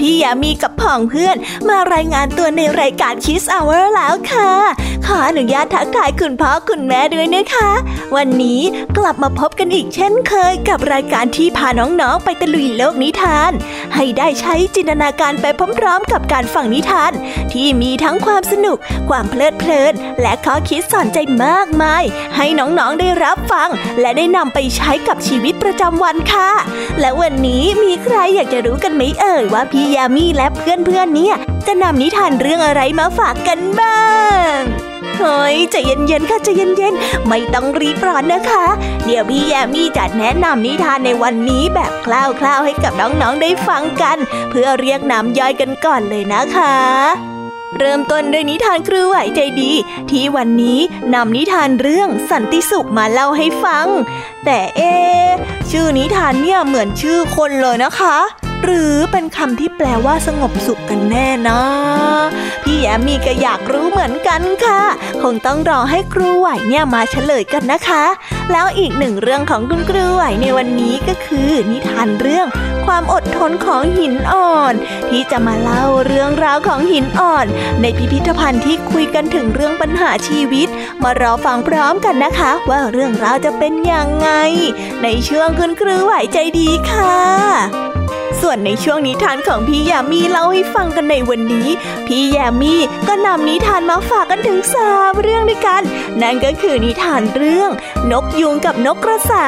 พี่ยามีกับ พ่องเพื่อนมารายงานตัวในรายการคิสอเวอร์แล้วค่ะ ขออนุญาตทักทายคุณพ่อคุณแม่ด้วยนะคะ วันนี้กลับมาพบกันอีกเช่นเคยกับรายการที่พาน้องๆไปตะลุยโลกนิทาน ให้ได้ใช้จินตนาการไปพร้อมๆ กับการฟังนิทาน ที่มีทั้งความสนุก ความเพลิดเพลิน และข้อคิดสอนใจมากมาย ให้น้องๆได้รับฟัง และได้นำไปใช้กับชีวิตประจำวันค่ะ และวันนี้มีใครอยากจะรู้กันไหมเอ่ยว่าพี่ยามีและเพื่อนื่อนๆเนี่ยจะนำนิทานเรื่องอะไรมาฝากกันบ้างเฮ้ยใจเย็นๆค่ะใจเย็นๆ ไม่ต้องรีบร้อนนะคะ เดี๋ยวพี่แยมี่จะแนะนำนิทานในวันนี้แบบคร่าวๆให้กับน้องๆได้ฟังกัน เพื่อเรียกน้ำย่อยกันก่อนเลยนะคะเริ่มต้นด้วยนิทานครูไหวใจดี ที่วันนี้นำนิทานเรื่องสันติสุขมาเล่าให้ฟัง แต่เอ๊ชื่อนิทานเนี่ยเหมือนชื่อคนเลยนะคะ หรือเป็นคำที่แปลว่าสงบสุขกันแน่นะพี่แยมมีก็อยากรู้เหมือนกันค่ะ คงต้องรอให้ครูไหวเนี่ยมาเฉลยกันนะคะ แล้วอีกหนึ่งเรื่องของคุณครูไหวในวันนี้ก็คือ นิทานเรื่องความอดทนของหินอ่อน ที่จะมาเล่าเรื่องราวของหินอ่อน ในพิพิธภัณฑ์ที่คุยกันถึงเรื่องปัญหาชีวิต มารอฟังพร้อมกันนะคะ ว่าเรื่องราวจะเป็นอยังไง ในช่วงคุณครูไหวใจดีค่ะ ส่วนในช่วงนิทานของพี่ยามีเล่าให้ฟังกันในวันนี้ พี่ยามีก็นำนิทานมาฝากกันถึงสามเรื่องด้วยกัน นั่นก็คือนิทานเรื่อง นกยุงกับนกกระสา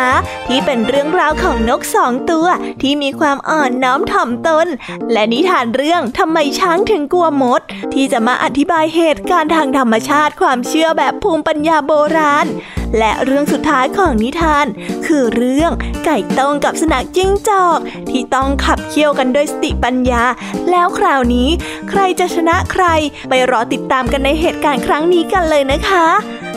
ที่เป็นเรื่องราวของนกสองตัวที่มีความอ่อนน้อมถ่อมตน และนิทานเรื่องทำไมช้างถึงกลัวมด ที่จะมาอธิบายเหตุการณ์ทางธรรมชาติความเชื่อแบบภูมิปัญญาโบราณ และเรื่องสุดท้ายของนิทาน คือเรื่องไก่ต้งกับสนักจิ้งจอก ที่ต้องขับเคี่ยวกันด้วยสติปัญญา แล้วคราวนี้ ใครจะชนะใครไปรอติดตามกันในเหตุการณ์ครั้งนี้กันเลยนะคะ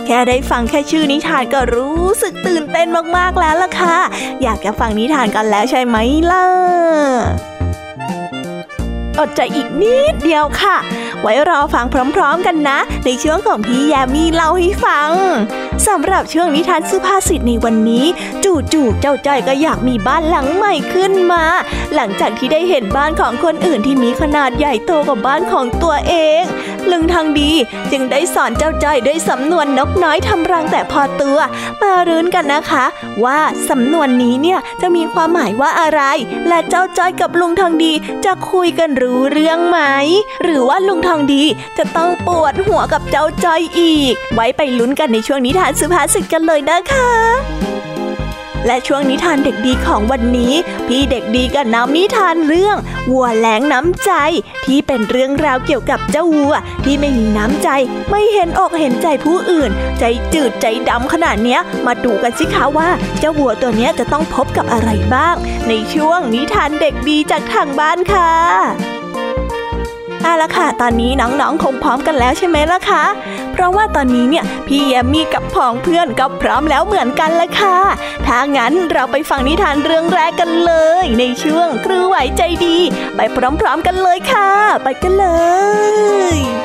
แค่ได้ฟังแค่ชื่อนิทานก็รู้สึกตื่นเต้นมากๆแล้วล่ะค่ะ อยากจะฟังนิทานกันแล้วใช่ไหมล่ะ อดใจอีกนิดเดียวค่ะ ไว้รอฟังพร้อมๆกันนะ ในช่วงของพี่ยามีเล่าให้ฟังสำหรับช่วงนิทานสุภาษิตในวันนี้ จู่ๆเจ้าจ้อยก็อยากมีบ้านหลังใหม่ขึ้นมา หลังจากที่ได้เห็นบ้านของคนอื่นที่มีขนาดใหญ่โตกว่าบ้านของตัวเอง ลุงทางดีจึงได้สอนเจ้าจ้อยด้วยสำนวนนกน้อยทำรังแต่พอตัวมารุ้นกันนะคะ ว่าสำนวนนี้เนี่ยจะมีความหมายว่าอะไร และเจ้าจ้อยกับลุงทองดีจะคุยกันหรูู้้เรื่องไหม หรือว่าลุงทองดีจะต้องปวดหัวกับเจ้าจอยอีก ไว้ไปลุ้นกันในช่วงนิทานสุภาษิตกันเลยนะคะ และช่วงนิทานเด็กดีของวันนี้ พี่เด็กดีก็นำนิทานเรื่องวัวแหลงน้ำใจ ที่เป็นเรื่องราวเกี่ยวกับเจ้าวัว ที่ไม่มีน้ำใจ ไม่เห็นอกเห็นใจผู้อื่น ใจจืดใจดำขนาดเนี้ย มาดูกันสิคะว่า เจ้าวัวตัวเนี้ยจะต้องพบกับอะไรบ้าง ในช่วงนิทานเด็กดีจากทางบ้านค่ะ เอาละค่ะ ตอนนี้น้องๆ คงพร้อมกันแล้วใช่ไหมล่ะคะ เพราะว่าตอนนี้เนี่ยพี่แยมมี่กับพองเพื่อนก็พร้อมแล้วเหมือนกันละค่ะ ถ้างั้นเราไปฟังนิทานเรื่องแรกกันเลย ในช่วงครูไหวใจดี ไปพร้อมๆกันเลยค่ะ ไปกันเลย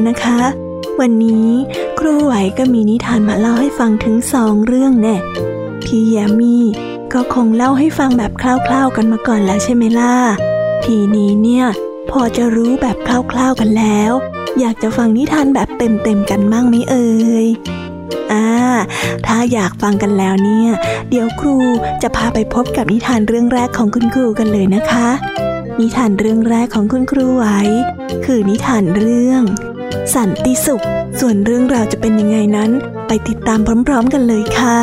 นอีกแล้วนะคะ วันนี้ครูไหวก็มีนิทานมาเล่าให้ฟังถึงสองเรื่องแน่พี่แยมมี่ก็คงเล่าให้ฟังแบบคร่าว ๆกันมาก่อนแล้วใช่ไหมล่ะ ทีนี้เนี่ย พอจะรู้แบบคร่าวๆกันแล้ว อยากจะฟังนิทานแบบเต็มๆกันมั่งไหมเอ่ยอ่า ถ้าอยากฟังกันแล้วเนี่ย เดี๋ยวครูจะพาไปพบกับนิทานเรื่องแรกของคุณครูกันเลยนะคะ นิทานเรื่องแรกของคุณครูไหวคือนิทานเรื่อง สันติสุข ส่วนเรื่องราวจะเป็นยังไงนั้น ไปติดตามพร้อมๆกันเลยค่ะ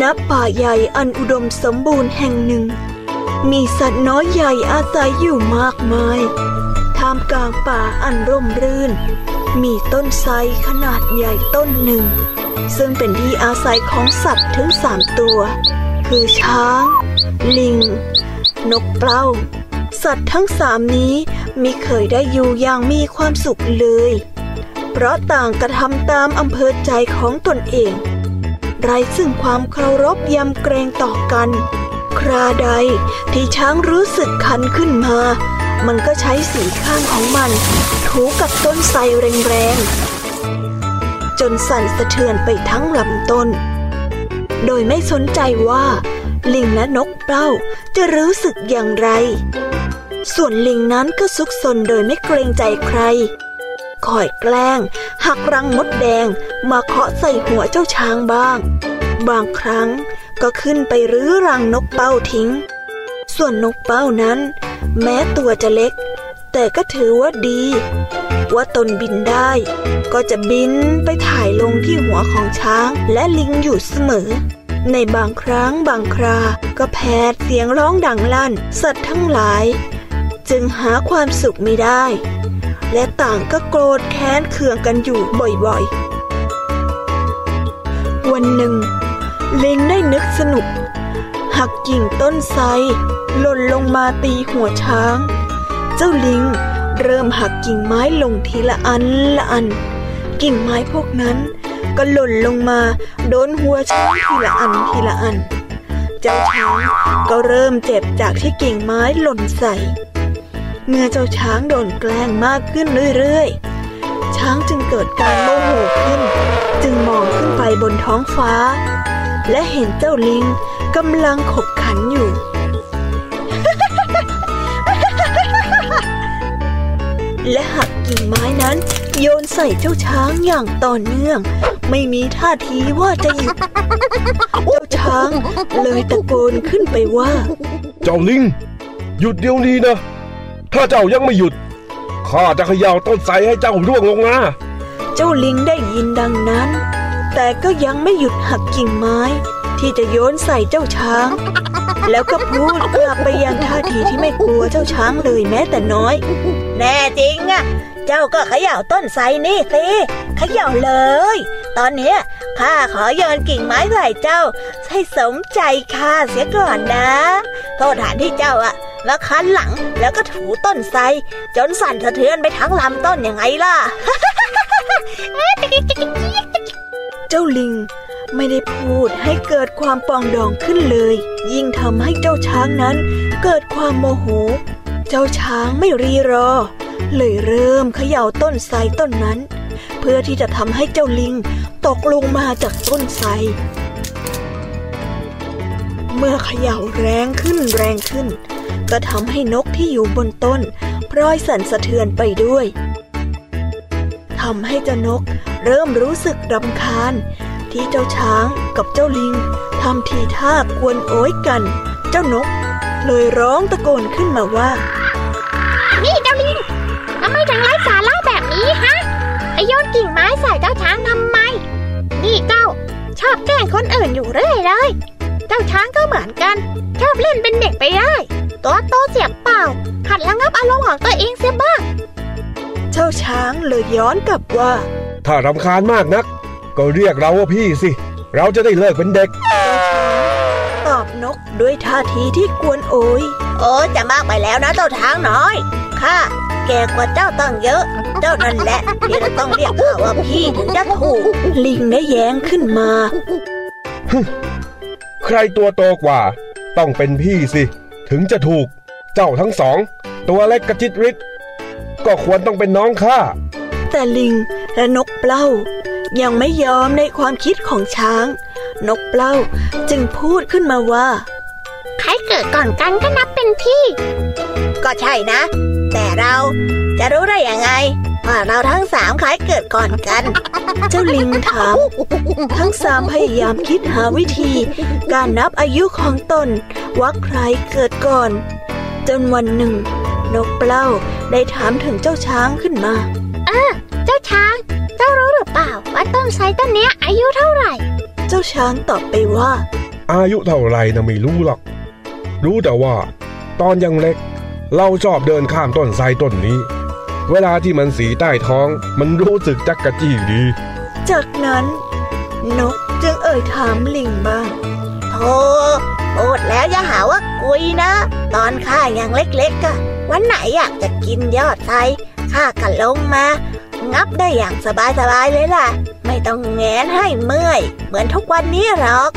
ณป่าใหญ่อันอุดมสมบูรณ์แห่งหนึ่ง มีสัตว์น้อยใหญ่อาศัยอยู่มากมาย กลางป่าอันร่มรื่น มีต้นไทรขนาดใหญ่ต้นหนึ่ง ซึ่งเป็นที่อาศัยของสัตว์ถึงสามตัว คือช้าง ลิง นกเปล้าสัตว์ทั้งสามนี้มิเคยได้อยู่อย่างมีความสุขเลย เพราะต่างกระทำตามอำเภอใจของตนเอง ไรซึ่งความเคารพยำเกรงต่อกัน คราใดที่ช้างรู้สึกคันขึ้นมา มันก็ใช้สีข้างของมัน ถูกับต้นไทรแรงๆ จนสั่นสะเทือนไปทั้งลำต้น โดยไม่สนใจว่า ลิงและนกเป้าจะรู้สึกอย่างไร ส่วนลิงนั้นก็ซุกซนโดยไม่เกรงใจใครคอยแกล้ง หักรังมดแดงมาเคาะใส่หัวเจ้าช้างบ้าง บางครั้งก็ขึ้นไปรื้อรังนกเป้าทิ้ง ส่วนนกเป้านั้น แม้ตัวจะเล็ก แต่ก็ถือว่าดี ว่าตนบินได้ ก็จะบินไปถ่ายลงที่หัวของช้างและลิงอยู่เสมอ ในบางครั้งบางครา ก็แผดเสียงร้องดังลั่น สัตว์ทั้งหลาย จึงหาความสุขไม่ได้ และต่างก็โกรธแค้นเคืองกันอยู่บ่อยๆ วันหนึ่งลิงได้นึกสนุก หักกิ่งต้นไทร หล่นลงมาตีหัวช้าง เจ้าลิงเริ่มหักกิ่งไม้ลงทีละอันละอัน กิ่งไม้พวกนั้น ก็หล่นลงมาโดนหัวช้างทีละอันทีละอัน เจ้าช้างก็เริ่มเจ็บจากที่กิ่งไม้หล่นใส่ เมื่อเจ้าช้างโดนแกล้งมากขึ้นเรื่อยๆ ช้างจึงเกิดการโมโหขึ้น จึงมองขึ้นไปบนท้องฟ้า และเห็นเจ้าลิงกำลังขบ และหักกิ่งไม้นั้น โยนใส่เจ้าช้างอย่างต่อเนื่อง ไม่มีท่าทีว่าจะหยุดเจ้าช้างเลยตะโกนขึ้นไปว่า เจ้าลิงหยุดเดี๋ยวนี้นะ ถ้าเจ้ายังไม่หยุดข้าจะเขย่าต้นไทรให้เจ้าร่วงลงมาเจ้าลิงได้ยินดังนั้น แต่ก็ยังไม่หยุดหักกิ่งไม้ ที่จะโยนใส่เจ้าช้าง แล้วก็พูดกลับไปยังท่าทีที่ไม่กลัวเจ้าช้างเลยแม้แต่น้อย แน่จริงอะเจ้าก็เขย่าต้นไทรนี่สิเขย่าเลย ตอนนี้ข้าขอโยนกิ่งไม้ใส่เจ้าให้สมใจข้าเสียก่อนนะโทษฐานที่เจ้าอะแล้วคันหลังแล้วก็ถูต้นไทรจนสั่นสะเทือนไปทั้งลำต้นยังไงล่ะ เจ้าลิงไม่ได้พูดให้เกิดความปองดองขึ้นเลย ยิ่งทำให้เจ้าช้างนั้น เกิดความโมโห เจ้าช้างไม่รีรอ เลยเริ่มเขย่าต้นไทรต้นนั้น เพื่อที่จะทำให้เจ้าลิงตกลงมาจากต้นไทรเมื่อเขย่าแรงขึ้นแรงขึ้น ก็ทำให้นกที่อยู่บนต้นพลอยสั่นสะเทือนไปด้วยทำให้เจ้านกเริ่มรู้สึกรำคาญ ที่เจ้าช้างกับเจ้าลิงทำทีท่ากวนโอยกัน เจ้านกเลยร้องตะโกนขึ้นมาว่า นกิ่งไม้ใส่เจ้าช้างทำไม นี่เจ้า ชอบแกล้งคนอื่นอยู่เรื่อยเลย เจ้าช้างก็เหมือนกัน ชอบเล่นเป็นเด็กไปได้ ตัวโตเสียบเปล่าหัดระงับอารมณ์ของตัวเองเสียบ้าง เจ้าช้างเลยย้อนกลับว่า ถ้ารำคาญมากนัก ก็เรียกเราว่าพี่สิ เราจะได้เลิกเป็นเด็ก ตอบนกด้วยท่าทีที่กวนโอย โอ้จะมากไปแล้วนะเจ้าช้างน้อย ข้า แก่กว่าเจ้าตั้งเยอะ เจ้านั่นแหละที่จะต้องเรียกข้าว่าพี่ถึงจะถูก ลิงได้แย้งขึ้นมา ใครตัวโตกว่า ต้องเป็นพี่สิ ถึงจะถูก เจ้าทั้งสอง ตัวเล็กกระจิตริดก็ควรต้องเป็นน้องข้า แต่ลิงและนกเปล้ายังไม่ยอมในความคิดของช้าง นกเปล้าจึงพูดขึ้นมาว่า ใครเกิดก่อนกันก็นับเป็นพี่ ก็ใช่นะ แต่เราจะรู้ได้ยังไงว่าเราทั้งสามใครเกิดก่อนกัน เจ้าลิงถาม ทั้งสามพยายามคิดหาวิธี การนับอายุของตนว่าใครเกิดก่อน จนวันหนึ่ง นกเปล้าได้ถามถึงเจ้าช้างขึ้นมาเจ้าช้าง เจ้ารู้หรือเปล่าว่าต้นไทรต้นเนี้ยอายุเท่าไหร่ เจ้าช้างตอบไปว่า อายุเท่าไรนะไม่รู้หรอก รู้แต่ว่า ตอนยังเล็ก เราชอบเดินข้ามต้นไทรต้นนี้ เวลาที่มันสีใต้ท้อง มันรู้สึกจักกะจี้ดี จากนั้น นกจึงเอ่ยถามลิงบ้างโธ่พูดแล้วอย่าหาว่ากุยนะ ตอนข้ายังเล็กๆอะวันไหนอยากจะกินยอดไทรข้าก็ลงมา งับได้อย่างสบายๆเลยล่ะ ไม่ต้องแงนให้เมื่อย เหมือนทุกวันนี้หรอก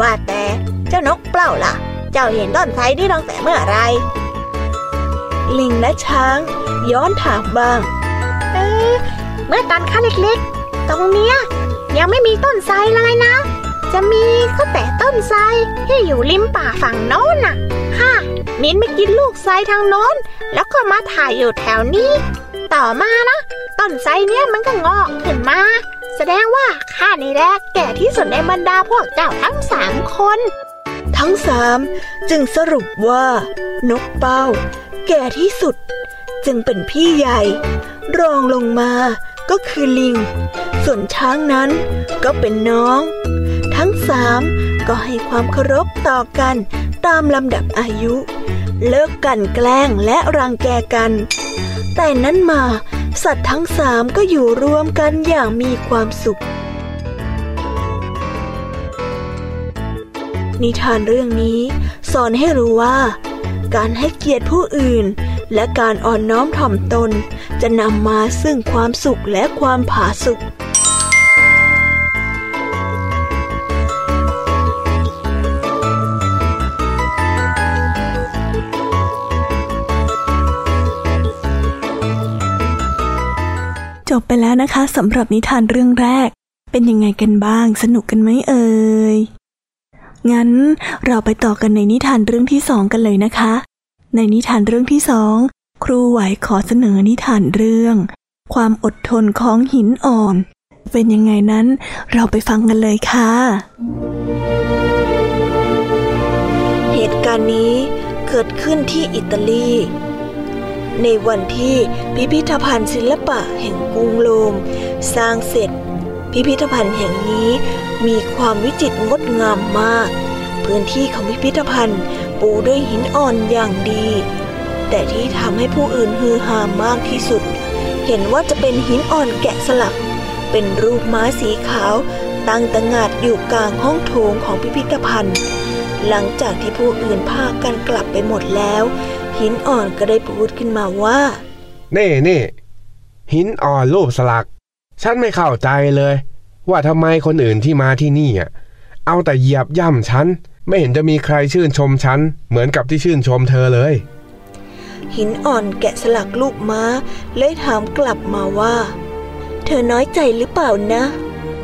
ว่าแต่เจ้านกเปล่าล่ะ เจ้าเห็นต้นไทรนี่ตั้งแต่เมื่อไร ลิงและช้าง ย้อนถามบ้าง เออเมื่อตอนข้าเล็กๆ ตรงเนี้ยยังไม่มีต้นไทรเลยนะ จะมีก็แต่ต้นไทรที่อยู่ริมป่าฝั่งโน้นน่ะค่ะมินไม่กินลูกไทรทางโน้น แล้วก็มาถ่ายอยู่แถวนี้ ต่อมานะต้นไทรเนี้ยมันก็งอกขึ้นมา แสดงว่าข้านี่แหละแก่ที่สุดในบรรดาพวกเจ้าทั้งสามคน ทั้งสามจึงสรุปว่า นกเป้า แก่ที่สุด จึงเป็นพี่ใหญ่ รองลงมาก็คือลิง ส่วนช้างนั้นก็เป็นน้อง ทั้งสามก็ให้ความเคารพต่อกันตามลำดับอายุ เลิกกันแกล้งและรังแกกัน แต่นั้นมา สัตว์ทั้งสามก็อยู่รวมกันอย่างมีความสุข นิทานเรื่องนี้ สอนให้รู้ว่า การให้เกียรติผู้อื่น และการอ่อนน้อมถ่อมตน จะนำมาซึ่งความสุขและความผาสุกจบไปแล้วนะคะสำหรับนิทานเรื่องแรก เป็นยังไงกันบ้าง สนุกกันไหมเอ่ย งั้นเราไปต่อกันในนิทานเรื่องที่สองกันเลยนะคะ ในนิทานเรื่องที่สองครูไหวขอเสนอนิทานเรื่อง ความอดทนของหินอ่อน เป็นยังไงนั้นเราไปฟังกันเลยค่ะ เหตุการณ์นี้เกิดขึ้นที่อิตาลี ในวันที่พิพิธภัณฑ์ศิลปะแห่งกรุงโรม สร้างเสร็จ พิพิธภัณฑ์แห่งนี้มีความวิจิตรงดงามมาก พื้นที่ของพิพิธภัณฑ์ปูด้วยหินอ่อนอย่างดี แต่ที่ทำให้ผู้อื่นฮือฮามากที่สุด เห็นว่าจะเป็นหินอ่อนแกะสลัก เป็นรูปม้าสีขาว ตั้งตระหงาดอยู่กลางห้องโถงของพิพิธภัณฑ์ หลังจากที่ผู้อื่นพากันกลับไปหมดแล้ว หินอ่อนก็ได้พูดขึ้นมาว่า เน่เน่หินอ่อนรูปสลัก ฉันไม่เข้าใจเลย ว่าทำไมคนอื่นที่มาที่นี่อะเอาแต่เหยียบย่ำฉัน ไม่เห็นจะมีใครชื่นชมฉัน เหมือนกับที่ชื่นชมเธอเลย หินอ่อนแกะสลักลูกม้า เลยถามกลับมาว่า เธอน้อยใจหรือเปล่านะ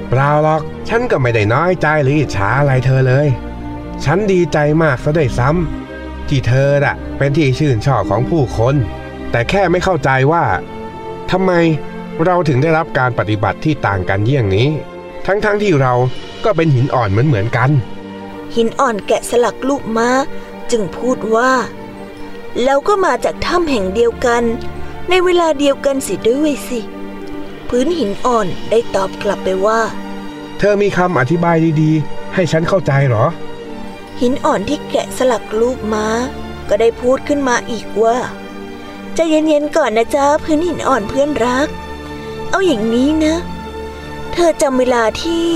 เปล่าหรอก ฉันก็ไม่ได้น้อยใจหรืออิจฉาอะไรเธอเลย ฉันดีใจมากซะด้วยซ้ำที่เธอน่ะ เป็นที่ชื่นชอบของผู้คน แต่แค่ไม่เข้าใจว่าทำไม เราถึงได้รับการปฏิบัติที่ต่างกันเยี่ยงนี้ ทั้งๆทที่เราก็เป็นหินอ่อนเหมือนเหมือนกัน หินอ่อนแกะสลักลูกม้า จึงพูดว่า เราก็มาจากถ้ำแห่งเดียวกัน ในเวลาเดียวกันสิด้วยสิ พื้นหินอ่อนได้ตอบกลับไปว่า เธอมีคำอธิบายดีๆ ให้ฉันเข้าใจหรอ หินอ่อนที่แกะสลักลูกม้า ก็ได้พูดขึ้นมาอีกว่าใจเย็นๆก่อนนะจ๊ะพื้นหินอ่อนเพื่อนรัก เอาอย่างนี้นะ เธอจำเวลาที่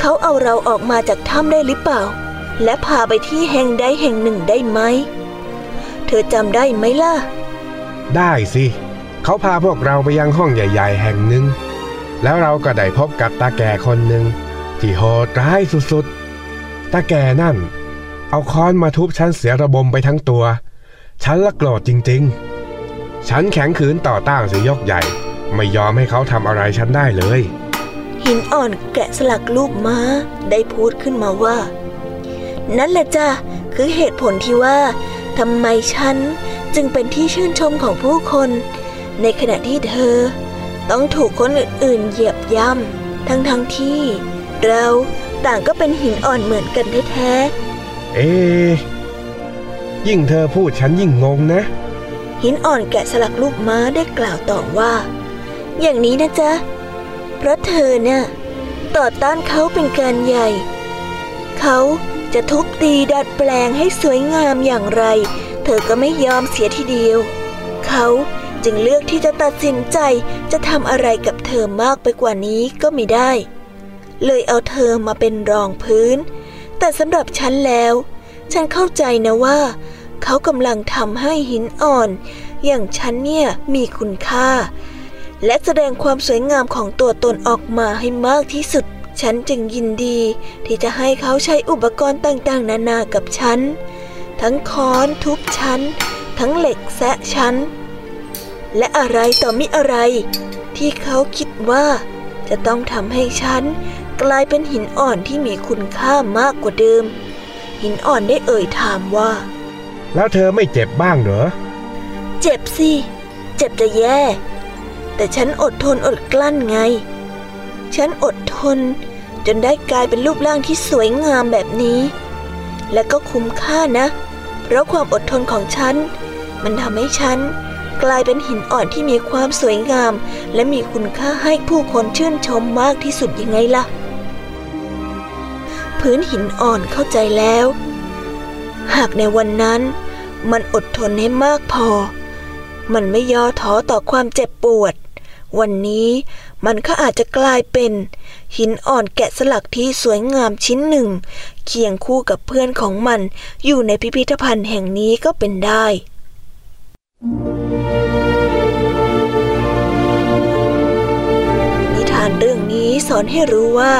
เขาเอาเราออกมาจากถ้ำได้หรือเปล่า และพาไปที่แห่งใดแห่งหนึ่งได้ไหม เธอจำได้ไหมล่ะ ได้สิ เขาพาพวกเราไปยังห้องใหญ่ ๆ แห่งหนึ่ง แล้วเราก็ได้พบกับตาแก่คนหนึ่งที่โหดร้ายสุดๆ ตาแก่นั่น เอาค้อนมาทุบฉันเสียระบมไปทั้งตัว ฉันละโกรธจริงๆ ฉันแข็งขืนต่อต้านเสียยกใหญ่ ไม่ยอมให้เขาทำอะไรฉันได้เลย หินอ่อนแกะสลักรูปม้าได้พูดขึ้นมาว่า นั่นแหละจ้ะคือเหตุผลที่ว่าทำไมฉันจึงเป็นที่ชื่นชมของผู้คน ในขณะที่เธอ ต้องถูกคนอื่นๆเหยียบย่ำทั้งๆทที่ เราต่างก็เป็นหินอ่อนเหมือนกันแท้เอ๊ะยิ่งเธอพูดฉันยิ่งงงนะๆหินอ่อนแกะสลักรูปม้าได้กล่าวต่อว่า อย่างนี้นะจ๊ะ เพราะเธอเนี่ยต่อต้านเขาเป็นการใหญ่ เขาจะทุบตีดัดแปลงให้สวยงามอย่างไร เธอก็ไม่ยอมเสียทีเดียว เขาจึงเลือกที่จะตัดสินใจจะทำอะไรกับเธอมากไปกว่านี้ก็ไม่ได้ เลยเอาเธอมาเป็นรองพื้น แต่สำหรับฉันแล้ว ฉันเข้าใจนะว่า เขากำลังทำให้หินอ่อน อย่างฉันเนี่ยมีคุณค่า และแสดงความสวยงามของตัวตนออกมาให้มากที่สุด ฉันจึงยินดี ที่จะให้เขาใช้อุปกรณ์ต่างๆ นานากับฉัน ทั้งค้อนทุบฉัน ทั้งเหล็กแซะฉัน และอะไรต่อมิอะไร ที่เขาคิดว่า จะต้องทำให้ฉัน กลายเป็นหินอ่อนที่มีคุณค่ามากกว่าเดิม หินอ่อนได้เอ่ยถามว่า แล้วเธอไม่เจ็บบ้างเหรอ เจ็บสิ เจ็บจะแย่ แต่ฉันอดทนอดกลั้นไง ฉันอดทน จนได้กลายเป็นรูปร่างที่สวยงามแบบนี้ และก็คุ้มค่านะ เพราะความอดทนของฉัน มันทำให้ฉันกลายเป็นหินอ่อนที่มีความสวยงาม และมีคุณค่าให้ผู้คนชื่นชมมากที่สุดยังไงล่ะ พื้นหินอ่อนเข้าใจแล้ว หากในวันนั้น มันอดทนให้มากพอ มันไม่ย่อท้อต่อความเจ็บปวด วันนี้มันก็อาจจะกลายเป็น หินอ่อนแกะสลักที่สวยงามชิ้นหนึ่ง เคียงคู่กับเพื่อนของมันอยู่ในพิพิธภัณฑ์แห่งนี้ก็เป็นได้ นิทานเรื่องนี้สอนให้รู้ว่า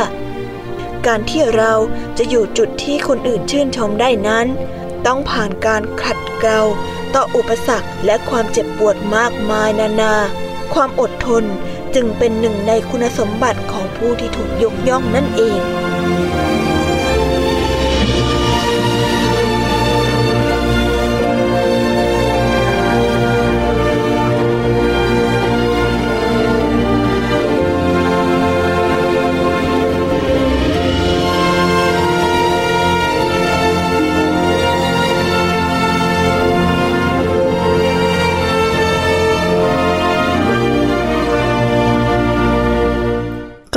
การที่เราจะอยู่จุดที่คนอื่นชื่นชมได้นั้น ต้องผ่านการขัดเกลา ต่ออุปสรรคและความเจ็บปวดมากมายนานา ความอดทนจึงเป็นหนึ่งในคุณสมบัติของผู้ที่ถูกยกย่องนั่นเอง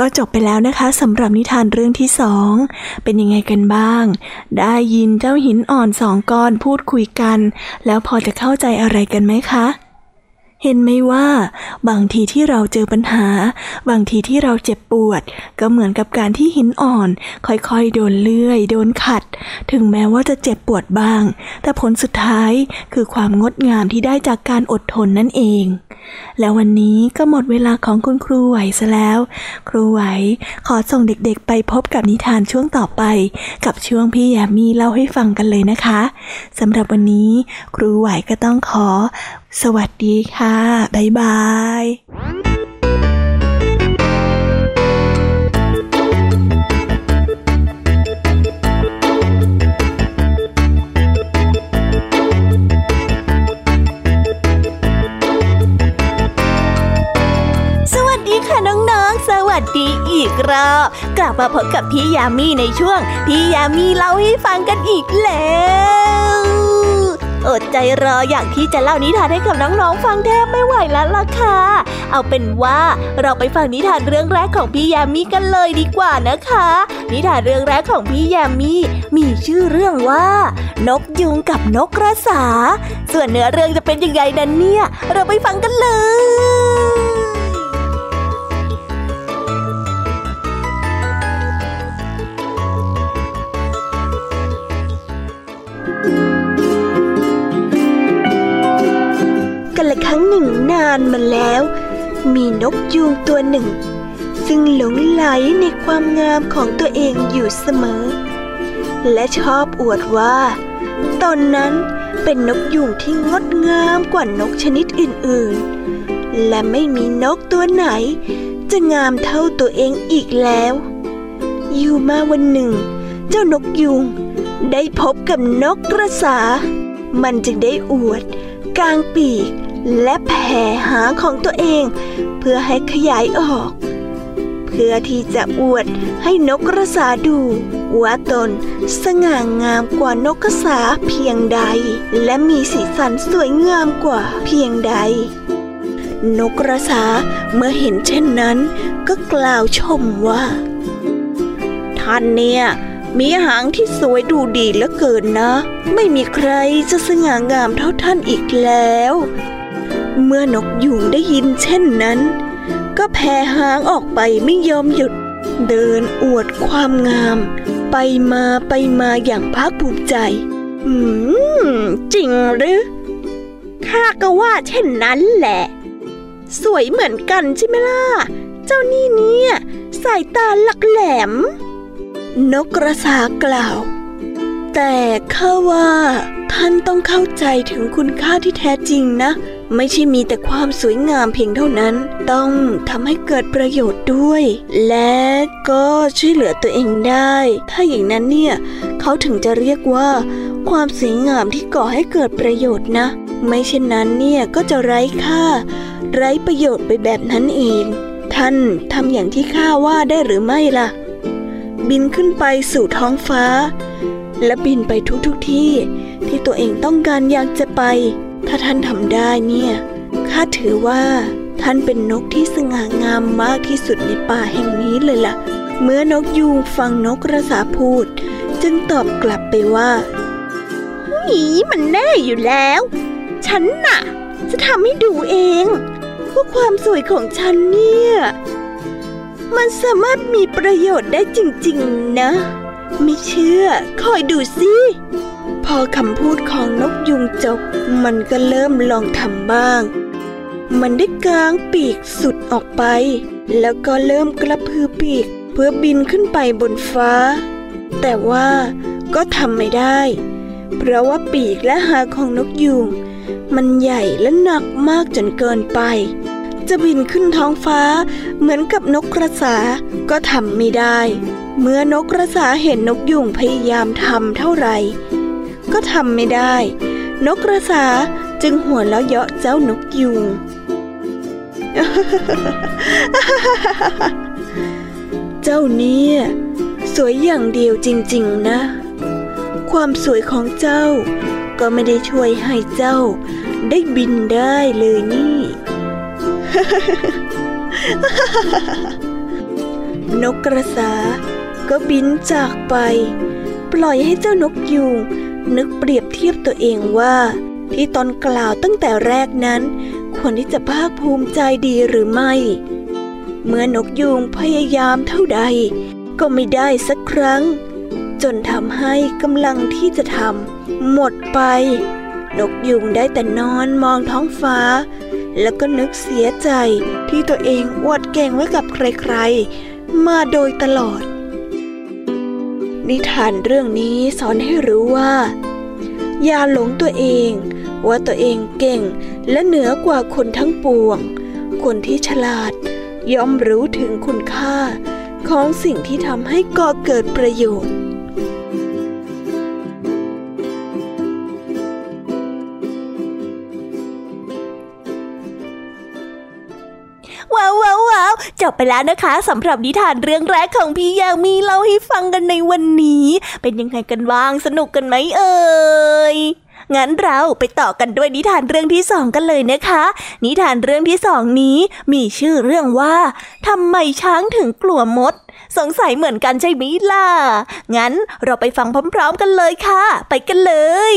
ก็จบไปแล้วนะคะสำหรับนิทานเรื่องที่สองเป็นยังไงกันบ้าง ได้ยินเจ้าหินอ่อนสองก้อนพูดคุยกัน แล้วพอจะเข้าใจอะไรกันไหมคะ เห็นไหมว่า บางทีที่เราเจอปัญหา บางทีที่เราเจ็บปวด ก็เหมือนกับการที่หินอ่อน ค่อยๆ โดนเลื่อย โดนขัด ถึงแม้ว่าจะเจ็บปวดบ้าง แต่ผลสุดท้ายคือความงดงามที่ได้จากการอดทนนั่นเอง แล้ววันนี้ก็หมดเวลาของคุณครูไหวซะแล้ว ครูไหวขอส่งเด็กๆไปพบกับนิทานช่วงต่อไป กับช่วงพี่แยมมีเล่าให้ฟังกันเลยนะคะสำหรับวันนี้ครูไหวก็ต้องขอ สวัสดีค่ะ บ๊ายบาย ดีอีกรอบกลับมาพบกับพี่ยามีในช่วง พี่ยามีเล่าให้ฟังกันอีกแล้วอดใจรออย่างที่จะเล่านิทานให้กับน้องๆฟังแทบไม่ไหวแล้วล่ะค่ะ เอาเป็นว่าเราไปฟังนิทานเรื่องแรกของพี่ยามีกันเลยดีกว่านะคะ นิทานเรื่องแรกของพี่ยามีมีชื่อเรื่องว่า นกยุงกับนกกระสา ส่วนเนื้อเรื่องจะเป็นยังไงนั้นเนี่ย เราไปฟังกันเลย กันละครั้งหนึ่งนานมาแล้ว มีนกยูงตัวหนึ่ง ซึ่งหลงไหลในความงามของตัวเองอยู่เสมอ และชอบอวดว่า ตอนนั้นเป็นนกยูงที่งดงามกว่านกชนิดอื่นๆ และไม่มีนกตัวไหน จะงามเท่าตัวเองอีกแล้ว อยู่มาวันหนึ่ง เจ้านกยูงได้พบกับนกกระสา มันจึงได้อวดกลางปีก และแผ่หางของตัวเอง เพื่อให้ขยายออก เพื่อที่จะอวดให้นกกระสาดูว่าตนสง่างามกว่านกกระสาเพียงใด และมีสีสันสวยงามกว่าเพียงใด นกกระสาเมื่อเห็นเช่นนั้น ก็กล่าวชมว่า ท่านเนี่ยมีหางที่สวยดูดีเหลือเกินนะ ไม่มีใครจะสง่างามเท่าท่านอีกแล้ว เมื่อนกยุงได้ยินเช่นนั้น ก็แผ่หางออกไปไม่ยอมหยุด เดินอวดความงาม ไปมาไปมาอย่างภาคภูมิใจ อืม จริงหรือ ข้าก็ว่าเช่นนั้นแหละ สวยเหมือนกันใช่ไหมล่ะ เจ้านี่เนี่ยสายตาหลักแหลม นกกระสากล่าว แต่ข้าว่า ท่านต้องเข้าใจถึงคุณค่าที่แท้จริงนะ ไม่ใช่มีแต่ความสวยงามเพียงเท่านั้น ต้องทำให้เกิดประโยชน์ด้วย และก็ช่วยเหลือตัวเองได้ ถ้าอย่างนั้นเนี่ยเขาถึงจะเรียกว่า ความสวยงามที่ก่อให้เกิดประโยชน์นะ ไม่เช่นนั้นเนี่ยก็จะไร้ค่า ไร้ประโยชน์ไปแบบนั้นเอง ท่านทำอย่างที่ข้าว่าได้หรือไม่ล่ะ บินขึ้นไปสู่ท้องฟ้า และบินไปทุกทุกที่ ที่ตัวเองต้องการอยากจะไป ถ้าท่านทำได้เนี่ยข้าถือว่าท่านเป็นนกที่สง่างามมากที่สุดในป่าแห่งนี้เลยละ่ะ เมื่อนกยูงฟังนกกระสาพูด จึงตอบกลับไปว่าหนีมันแน่อยู่แล้ว ฉันน่ะ จะทำให้ดูเองว่าความสวยของฉันเนี่ย มันสามารถมีประโยชน์ได้จริง ๆ นะ ไม่เชื่อ คอยดูสิพอคำพูดของนกยุงจบ มันก็เริ่มลองทำบ้าง มันได้กางปีกสุดออกไป แล้วก็เริ่มกระพือปีก เพื่อบินขึ้นไปบนฟ้า แต่ว่าก็ทำไม่ได้ เพราะว่าปีกและหางของนกยุง มันใหญ่และหนักมากจนเกินไป จะบินขึ้นท้องฟ้า เหมือนกับนกกระสา ก็ทำไม่ได้ เมื่อนกกระสาเห็นนกยุงพยายามทำเท่าไหร่ ก็ทำไม่ได้ นกกระสาจึงหัวแล้วเยาะเจ้านกยูงเจ้าเนี่ยสวยอย่างเดียวจริง ๆ นะ ความสวยของเจ้า ก็ไม่ได้ช่วยให้เจ้า ได้บินได้เลยนี่ นกกระสา ก็บินจากไป ปล่อยให้เจ้านกยูงนึกเปรียบเทียบตัวเองว่า ที่ตอนกล่าวตั้งแต่แรกนั้น ควรที่จะภาคภูมิใจดีหรือไม่ เมื่อนกยูงพยายามเท่าใด ก็ไม่ได้สักครั้ง จนทำให้กำลังที่จะทำหมดไป นกยุงได้แต่นอนมองท้องฟ้า แล้วก็นึกเสียใจที่ตัวเองอวดเก่งไว้กับใครๆ มาโดยตลอด นิทานเรื่องนี้สอนให้รู้ว่า อย่าหลงตัวเอง ว่าตัวเองเก่งและเหนือกว่าคนทั้งปวง คนที่ฉลาดย่อมรู้ถึงคุณค่า ของสิ่งที่ทำให้ก่อเกิดประโยชน์ จบไปแล้วนะคะสำหรับนิทานเรื่องแรกของพี่ยามีเล่าให้ฟังกันในวันนี้ เป็นยังไงกันบ้างสนุกกันไหมเอ่ยงั้นเราไปต่อกันด้วยนิทานเรื่องที่สองกันเลยนะคะ นิทานเรื่องที่สองนี้มีชื่อเรื่องว่าทำไมช้างถึงกลัวมด สงสัยเหมือนกันใช่ไหมล่ะ งั้นเราไปฟังพร้อมๆกันเลยค่ะ ไปกันเลย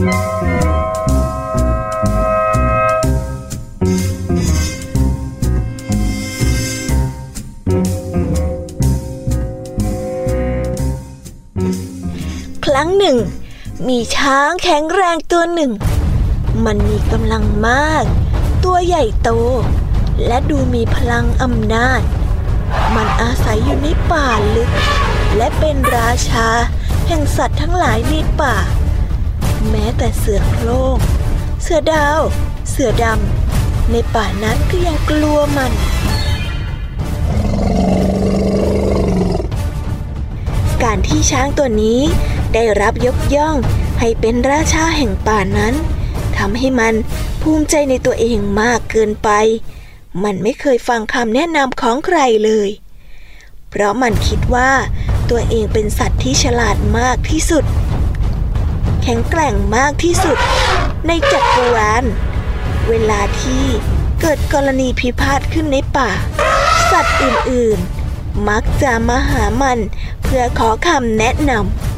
ครั้ นึ่ง มีช้างแข็งแรงตัวหนึ่ง มันมีกำลังมาก ตัวใหญ่โต และดูมีพลังอำนาจ มันอาศัยอยู่ในป่าลึก และเป็นราชา แห่งสัตว์ทั้งหลายในป่า แม้แต่เสือโคร่งเสือดาว เสือดำในป่านั้นก็ยังกลัวมันการที่ช้างตัวนี้ ได้รับยกย่อง ให้เป็นราชาแห่งป่านั้นทำให้มันภูมิใจในตัวเองมากเกินไป มันไม่เคยฟังคำแนะนำของใครเลย เพราะมันคิดว่าตัวเองเป็นสัตว์ที่ฉลาดมากที่สุด แข็งแกร่งมากที่สุด ในจักรวาลเวลาที่เกิดกรณีพิพาทขึ้นในป่า สัตว์อื่นๆ มักจะมาหามันเพื่อขอคำแนะนำ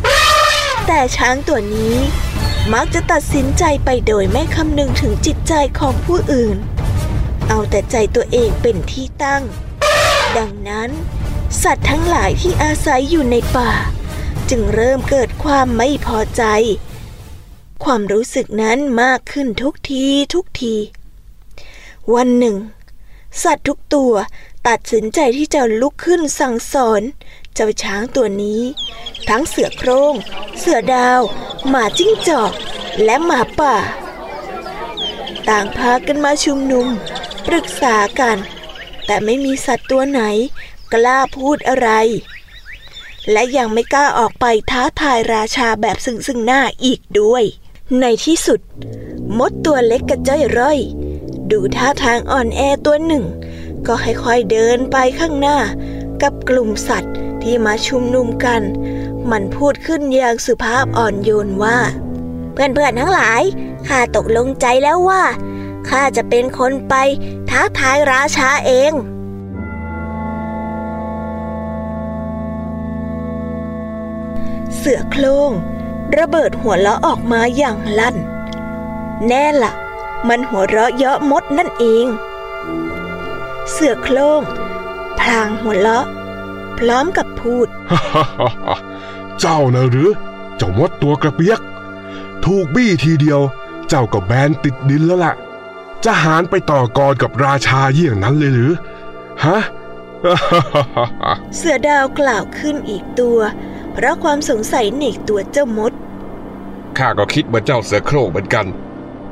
แต่ช้างตัวนี้ มักจะตัดสินใจไปโดยไม่คำนึงถึงจิตใจของผู้อื่น เอาแต่ใจตัวเองเป็นที่ตั้ง ดังนั้น สัตว์ทั้งหลายที่อาศัยอยู่ในป่า จึงเริ่มเกิดความไม่พอใจ ความรู้สึกนั้นมากขึ้นทุกทีทุกที วันหนึ่ง สัตว์ทุกตัวตัดสินใจที่จะลุกขึ้นสั่งสอน เจ้าช้างตัวนี้ ทั้งเสือโครง่ง เสือดาว หมาจิ้งจอก และหมาป่า ต่างพากันมาชุมนุม ปรึกษากัน แต่ไม่มีสัตว์ตัวไหน กล้าพูดอะไร และยังไม่กล้าออกไปท้าทายราชาแบบซึ่งซึ่งหน้าอีกด้วย ในที่สุด มดตัวเล็กกระจ้อยร่อย ดูท่าทางอ่อนแอตัวหนึ่ง ก็ค่อยๆเดินไปข้างหน้ากับกลุ่มสัตว์ ที่มาชุมนุมกัน มันพูดขึ้นอย่างสุภาพอ่อนโยนว่า เพื่อนๆทั้งหลายข้าตกลงใจแล้วว่าข้าจะเป็นคนไปท้าทายราชาเองเสือโคลงระเบิดหัวเราะออกมาอย่างลั่น แน่ละ่ะ มันหัวเราะเยาะมดนั่นเอง เสือโคลงพลางหัวเราะ พร้อมกับพูด เจ้านะหรือ เจ้ามดตัวกระเปียก ถูกบี้ทีเดียว เจ้าก็แบนติดดินแล้วล่ะ จะหารไปต่อกรกับราชาเยี่ยงนั้นเลยหรือ ฮะ เสือดาวกล่าวขึ้นอีกตัว เพราะความสงสัยในตัวเจ้ามด ข้าก็คิดเหมือนเจ้าเสือโคร่งเหมือนกัน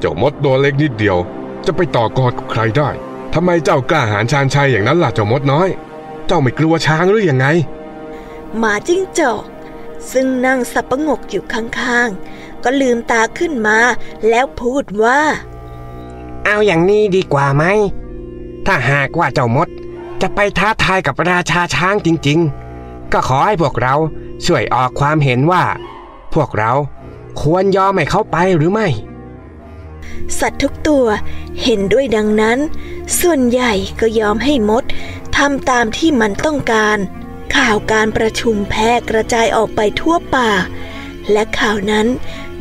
เจ้ามดตัวเล็กนิดเดียว จะไปต่อกรกับใครได้ทำไมเจ้ากล้าหาญชาญชัยอย่างนั้นล่ะเจ้ามดน้อย เจ้าไม่กลัวช้างหรือยังไง หมาจิ้งจอก ซึ่งนั่งสับประงกอยู่ข้างๆ ก็ลืมตาขึ้นมาแล้วพูดว่า เอาอย่างนี้ดีกว่าไหม ถ้าหากว่าเจ้ามดจะไปท้าทายกับราชาช้างจริงๆ ก็ขอให้พวกเราช่วยออกความเห็นว่า พวกเราควรยอมให้เขาไปหรือไม่ สัตว์ทุกตัวเห็นด้วยดังนั้น ส่วนใหญ่ก็ยอมให้มด ทำตามที่มันต้องการ ข่าวการประชุมแพร่กระจายออกไปทั่วป่า และข่าวนั้น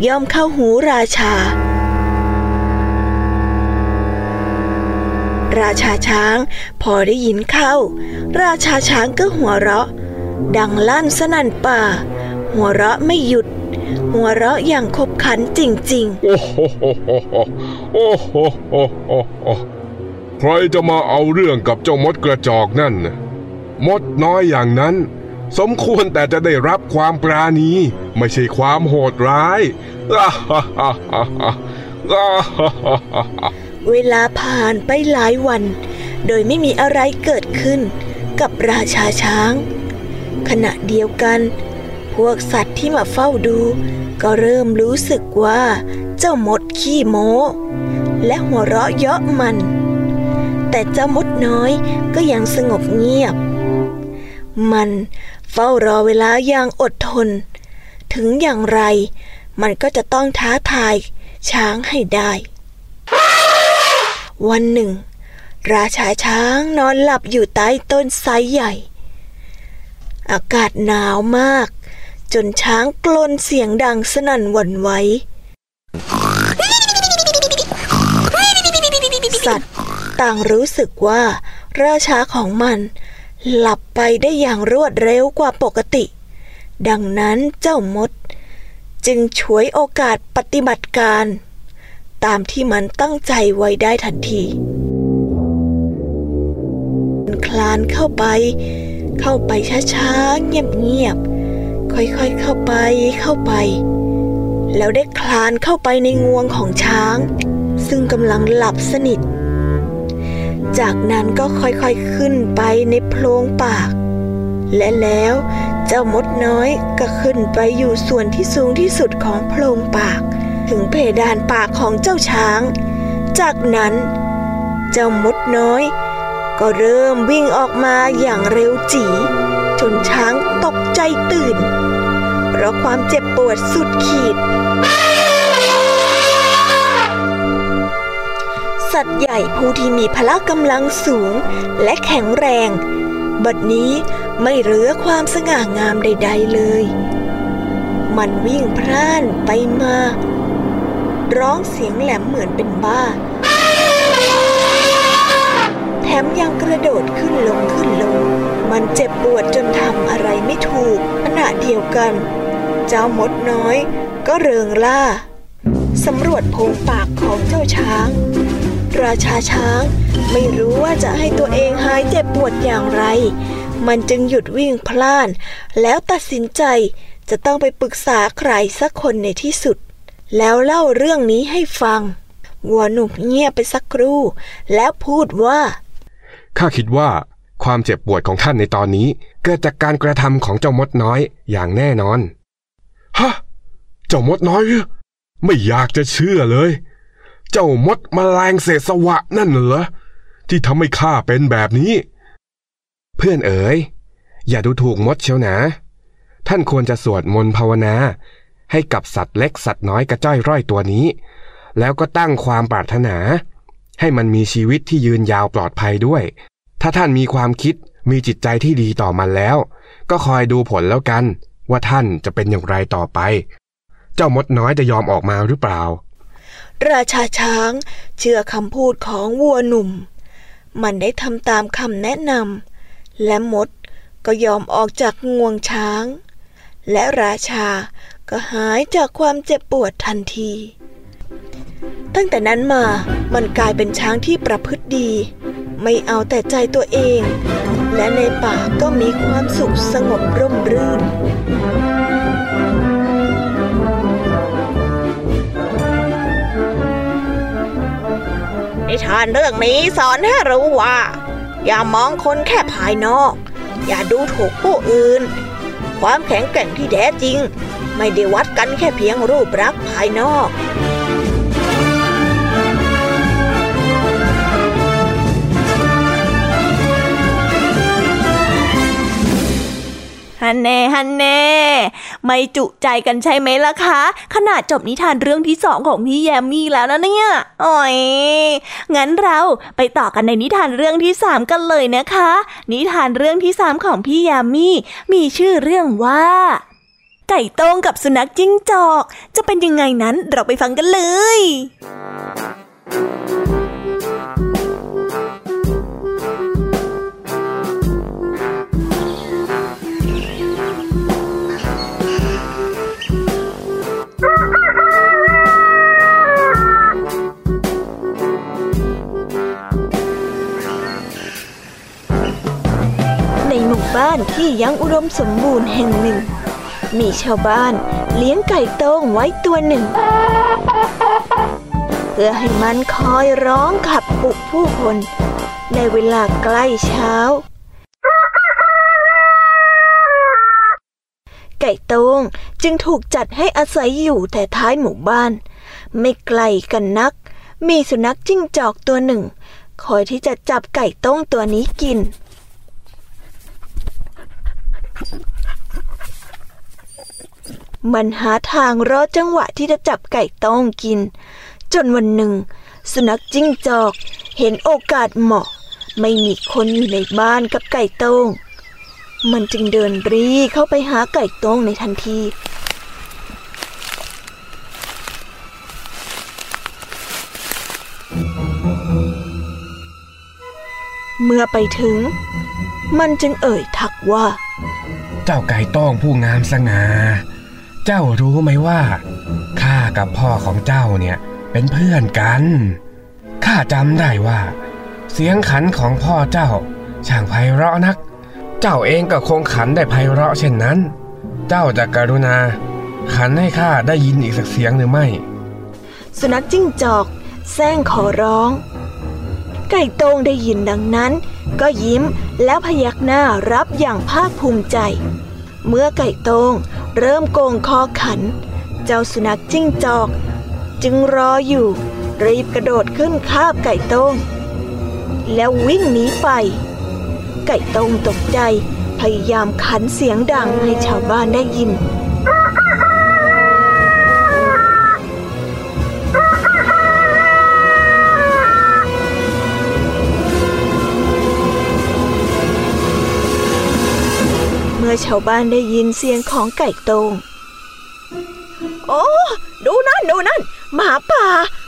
ย่อมเข้าหูราชา ราชาช้างพอได้ยินเข้า ราชาช้างก็หัวเราะ ดังลั่นสนั่นป่า หัวเราะไม่หยุดหัวเราะอย่างขบขันจริงๆ โอ้โหโอ้โหโอ้โห ใครจะมาเอาเรื่องกับเจ้ามดกระจอกนั่น มดน้อยอย่างนั้น สมควรแต่จะได้รับความปราณี ไม่ใช่ความโหดร้าย เวลาผ่านไปหลายวัน โดยไม่มีอะไรเกิดขึ้นกับราชาช้าง ขณะเดียวกัน พวกสัตว์ที่มาเฝ้าดู ก็เริ่มรู้สึกว่า เจ้ามดขี้โม้ และหัวเราะเยาะมัน แต่เจ้ามดน้อยก็ยังสงบเงียบ มันเฝ้ารอเวลาอย่างอดทน ถึงอย่างไร มันก็จะต้องท้าทาย ช้างให้ได้ วันหนึ่ง ราชาช้างนอนหลับอยู่ใต้ต้นไทรใหญ่ อากาศหนาวมาก จนช้างกลนเสียงดังสนั่นหวั่นไหวสัตว์ ต่างรู้สึกว่า ราชาของมัน หลับไปได้อย่างรวดเร็วกว่าปกติ ดังนั้นเจ้ามด จึงฉวยโอกาสปฏิบัติการ ตามที่มันตั้งใจไว้ได้ทันที คลานเข้าไป เข้าไปช้าๆ เงียบๆ ค่อยๆ เข้าไปเข้าไป แล้วได้คลานเข้าไปในงวงของช้างซึ่งกำลังหลับสนิท จากนั้นก็ค่อยๆขึ้นไปในโพรงปาก และแล้วเจ้ามดน้อยก็ขึ้นไปอยู่ส่วนที่สูงที่สุดของโพรงปาก ถึงเพดานปากของเจ้าช้าง จากนั้น เจ้ามดน้อย ก็เริ่มวิ่งออกมาอย่างเร็วจีจนช้างตกใจตื่น เพราะความเจ็บปวดสุดขีด สัตว์ใหญ่ผู้ที่มีพละกำลังสูง และแข็งแรง บัดนี้ไม่เหลือความสง่างามใด ๆเลย มันวิ่งพร่านไปมา ร้องเสียงแหลมเหมือนเป็นบ้า แถมยังกระโดดขึ้นลงขึ้นลง มันเจ็บปวดจนทำอะไรไม่ถูกขณะเดียวกัน เจ้ามดน้อยก็เริงล่าสำรวจโพงปากของเจ้าช้าง ราชาช้าง ไม่รู้ว่าจะให้ตัวเองหายเจ็บปวดอย่างไร มันจึงหยุดวิ่งพล่าน แล้วตัดสินใจจะต้องไปปรึกษาใครสักคนในที่สุด แล้วเล่าเรื่องนี้ให้ฟัง วัวหนุ่มเงียบไปสักครู่ แล้วพูดว่า ข้าคิดว่าความเจ็บปวดของท่านในตอนนี้ เกิดจากการกระทำของเจ้ามดน้อยอย่างแน่นอน ฮะ เจ้ามดน้อย ไม่อยากจะเชื่อเลย เจ้ามดมแมลงเศษสวะนั่นเหรอที่ทำให้ข้าเป็นแบบนี้ เพื่อนเอ๋ยอย่าดูถูกมดเชียวนะ ท่านควรจะสวดมนต์ภาวนา ให้กับสัตว์เล็กสัตว์น้อยกระจ้อยร่อยตัวนี้ แล้วก็ตั้งความปรารถนา ให้มันมีชีวิตที่ยืนยาวปลอดภัยด้วย ถ้าท่านมีความคิดมีจิตใจที่ดีต่อมันแล้ว ก็คอยดูผลแล้วกัน ว่าท่านจะเป็นอย่างไรต่อไป เจ้ามดน้อยจะยอมออกมาหรือเปล่า ราชาช้างเชื่อคำพูดของวัวหนุ่ม มันได้ทำตามคำแนะนำและมดก็ยอมออกจากงวงช้าง และราชาก็หายจากความเจ็บปวดทันที ตั้งแต่นั้นมามันกลายเป็นช้างที่ประพฤติดี ไม่เอาแต่ใจตัวเอง และในป่าก็มีความสุขสงบร่มรื่น นิทานเรื่องนี้สอนให้รู้ว่า อย่ามองคนแค่ภายนอก อย่าดูถูกผู้อื่น ความแข็งแกร่งที่แท้จริง ไม่ได้วัดกันแค่เพียงรูปรักภายนอก ฮันแน่ฮันแน่ไม่จุใจกันใช่ไหมล่ะคะ ขนาดจบนิทานเรื่องที่สองของพี่แยมมี่แล้วนะเนี่ยอ๋อยงั้นเราไปต่อกันในนิทานเรื่องที่สามกันเลยนะคะ นิทานเรื่องที่สามของพี่แยามีมีชื่อเรื่องว่าไก่ต้งกับสุนัขจิ้งจอก จะเป็นยังไงนั้นเราไปฟังกันเลยบ้า นที่ยังอุดมสมบูรณ์แห่งหนึ่ง มีชาวบ้านเลี้ยงไก่ต้งไว้ตัวหนึ่ง เพื่อให้มันคอยร้องขับปลุกผู้คน ในเวลาใกล้เช้า ไก่ต้งจึงถูกจัดให้อาศัยอยู่แต่ท้ายหมู่บ้าน ไม่ไกลกันนัก มีสุนัขจิ้งจอกตัวหนึ่ง คอยที่จะจับไก่ต้งตัวนี้กิน มันหาทางรอจังหวะที่จะจับไก่ต้งกิน จนวันหนึ่ง สุนัขจิ้งจอก เห็นโอกาสเหมาะ ไม่มีคนอยู่ในบ้านกับไก่ต้งมันจึงเดินรีเข้าไปหาไก่ต้งในทันทีเมื่อไปถึง มันจึงเอ่ยทักว่า เจ้าไก่ต้องผู้งามสง่า เจ้ารู้ไหมว่าข้ากับพ่อของเจ้าเนี่ยเป็นเพื่อนกัน ข้าจำได้ว่า เสียงขันของพ่อเจ้า ช่างไพเราะนัก เจ้าเองก็คงขันได้ไพเราะเช่นนั้น เจ้าจะกรุณา ขันให้ข้าได้ยินอีกสักเสียงหรือไม่ สุนัขจิ้งจอกแซงขอร้อง ไก่โต้งได้ยินดังนั้น ก็ยิ้มแล้วพยักหน้ารับอย่างภาคภูมิใจ เมื่อไก่โต้งเริ่มโกงคอขัน เจ้าสุนัขจิ้งจอก จึงรออยู่ รีบกระโดดขึ้นคาบไก่โต้งแล้ววิ่งหนีไป ไก่โต้งตกใจพยายามขันเสียงดังให้ชาวบ้านได้ยิน มื่อชาวบ้านได้ยินเสียงของไก่ตงโอ้ดูนั่นดูนั่นหมาป่า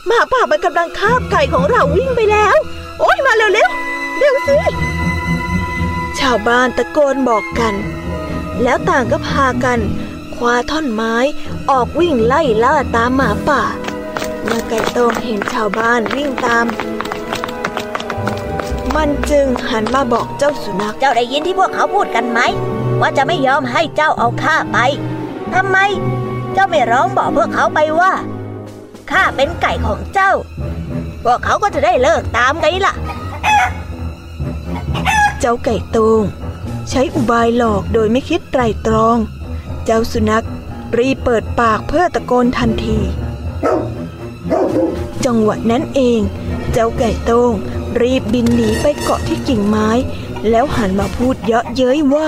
หมาป่ามันกำลังคาบไก่ของเราวิ่งไปแล้ว โอ้ยมาเร็วเร็วเร็วสิชาวบ้านตะโกนบอกกัน แล้วต่างก็พากันคว้าท่อนไม้ออกวิ่งไล่ล่าตามหมาป่า เมื่อไก่ตงเห็นชาวบ้านวิ่งตาม มันจึงหันมาบอกเจ้าสุนัขเจ้าได้ยินที่พวกเขาพูดกันไหม ว่าจะไม่ยอมให้เจ้าเอาข้าไปทำไม เจ้าไม่ร้องบอกพวกเขาไปว่าข้าเป็นไก่ของเจ้า พวกเขาก็จะได้เลิกตามไงล่ะ เจ้าไก่โตงใช้อุบายหลอกโดยไม่คิดไตรตรอง เจ้าสุนัขรีเปิดปากเพื่อตะโกนทันที จังหวะนั้นเอง เจ้าไก่โต้งรีบบินหนีไปเกาะที่กิ่งไม้ แล้วหันมาพูดเยาะเย้ยว่า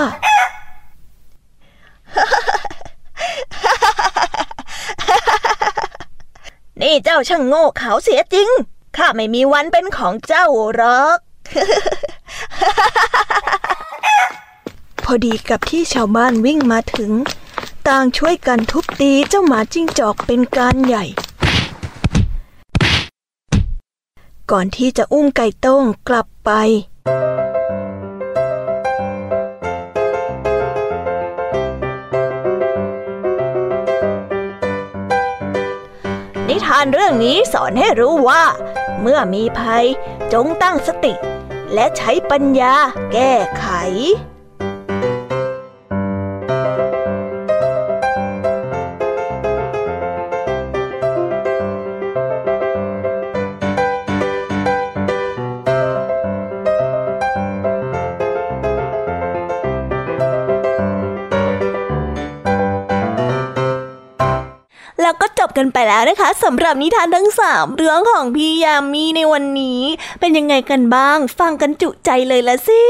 นี่เจ้าช่างโง่เขาเสียจริง ข้าไม่มีวันเป็นของเจ้าหรอก พอดีกับที่ชาวบ้านวิ่งมาถึง ต่างช่วยกันทุบตีเจ้าหมาจิ้งจอกเป็นการใหญ่ ก่อนที่จะอุ้มไก่ต้งกลับไป ทานเรื่องนี้สอนให้รู้ว่า เมื่อมีภัยจงตั้งสติ และใช้ปัญญาแก้ไข กันไปแล้วนะคะสำหรับนิทานทั้งสามเรื่องของพี่ยามีในวันนี้ เป็นยังไงกันบ้าง ฟังกันจุใจเลยละสิ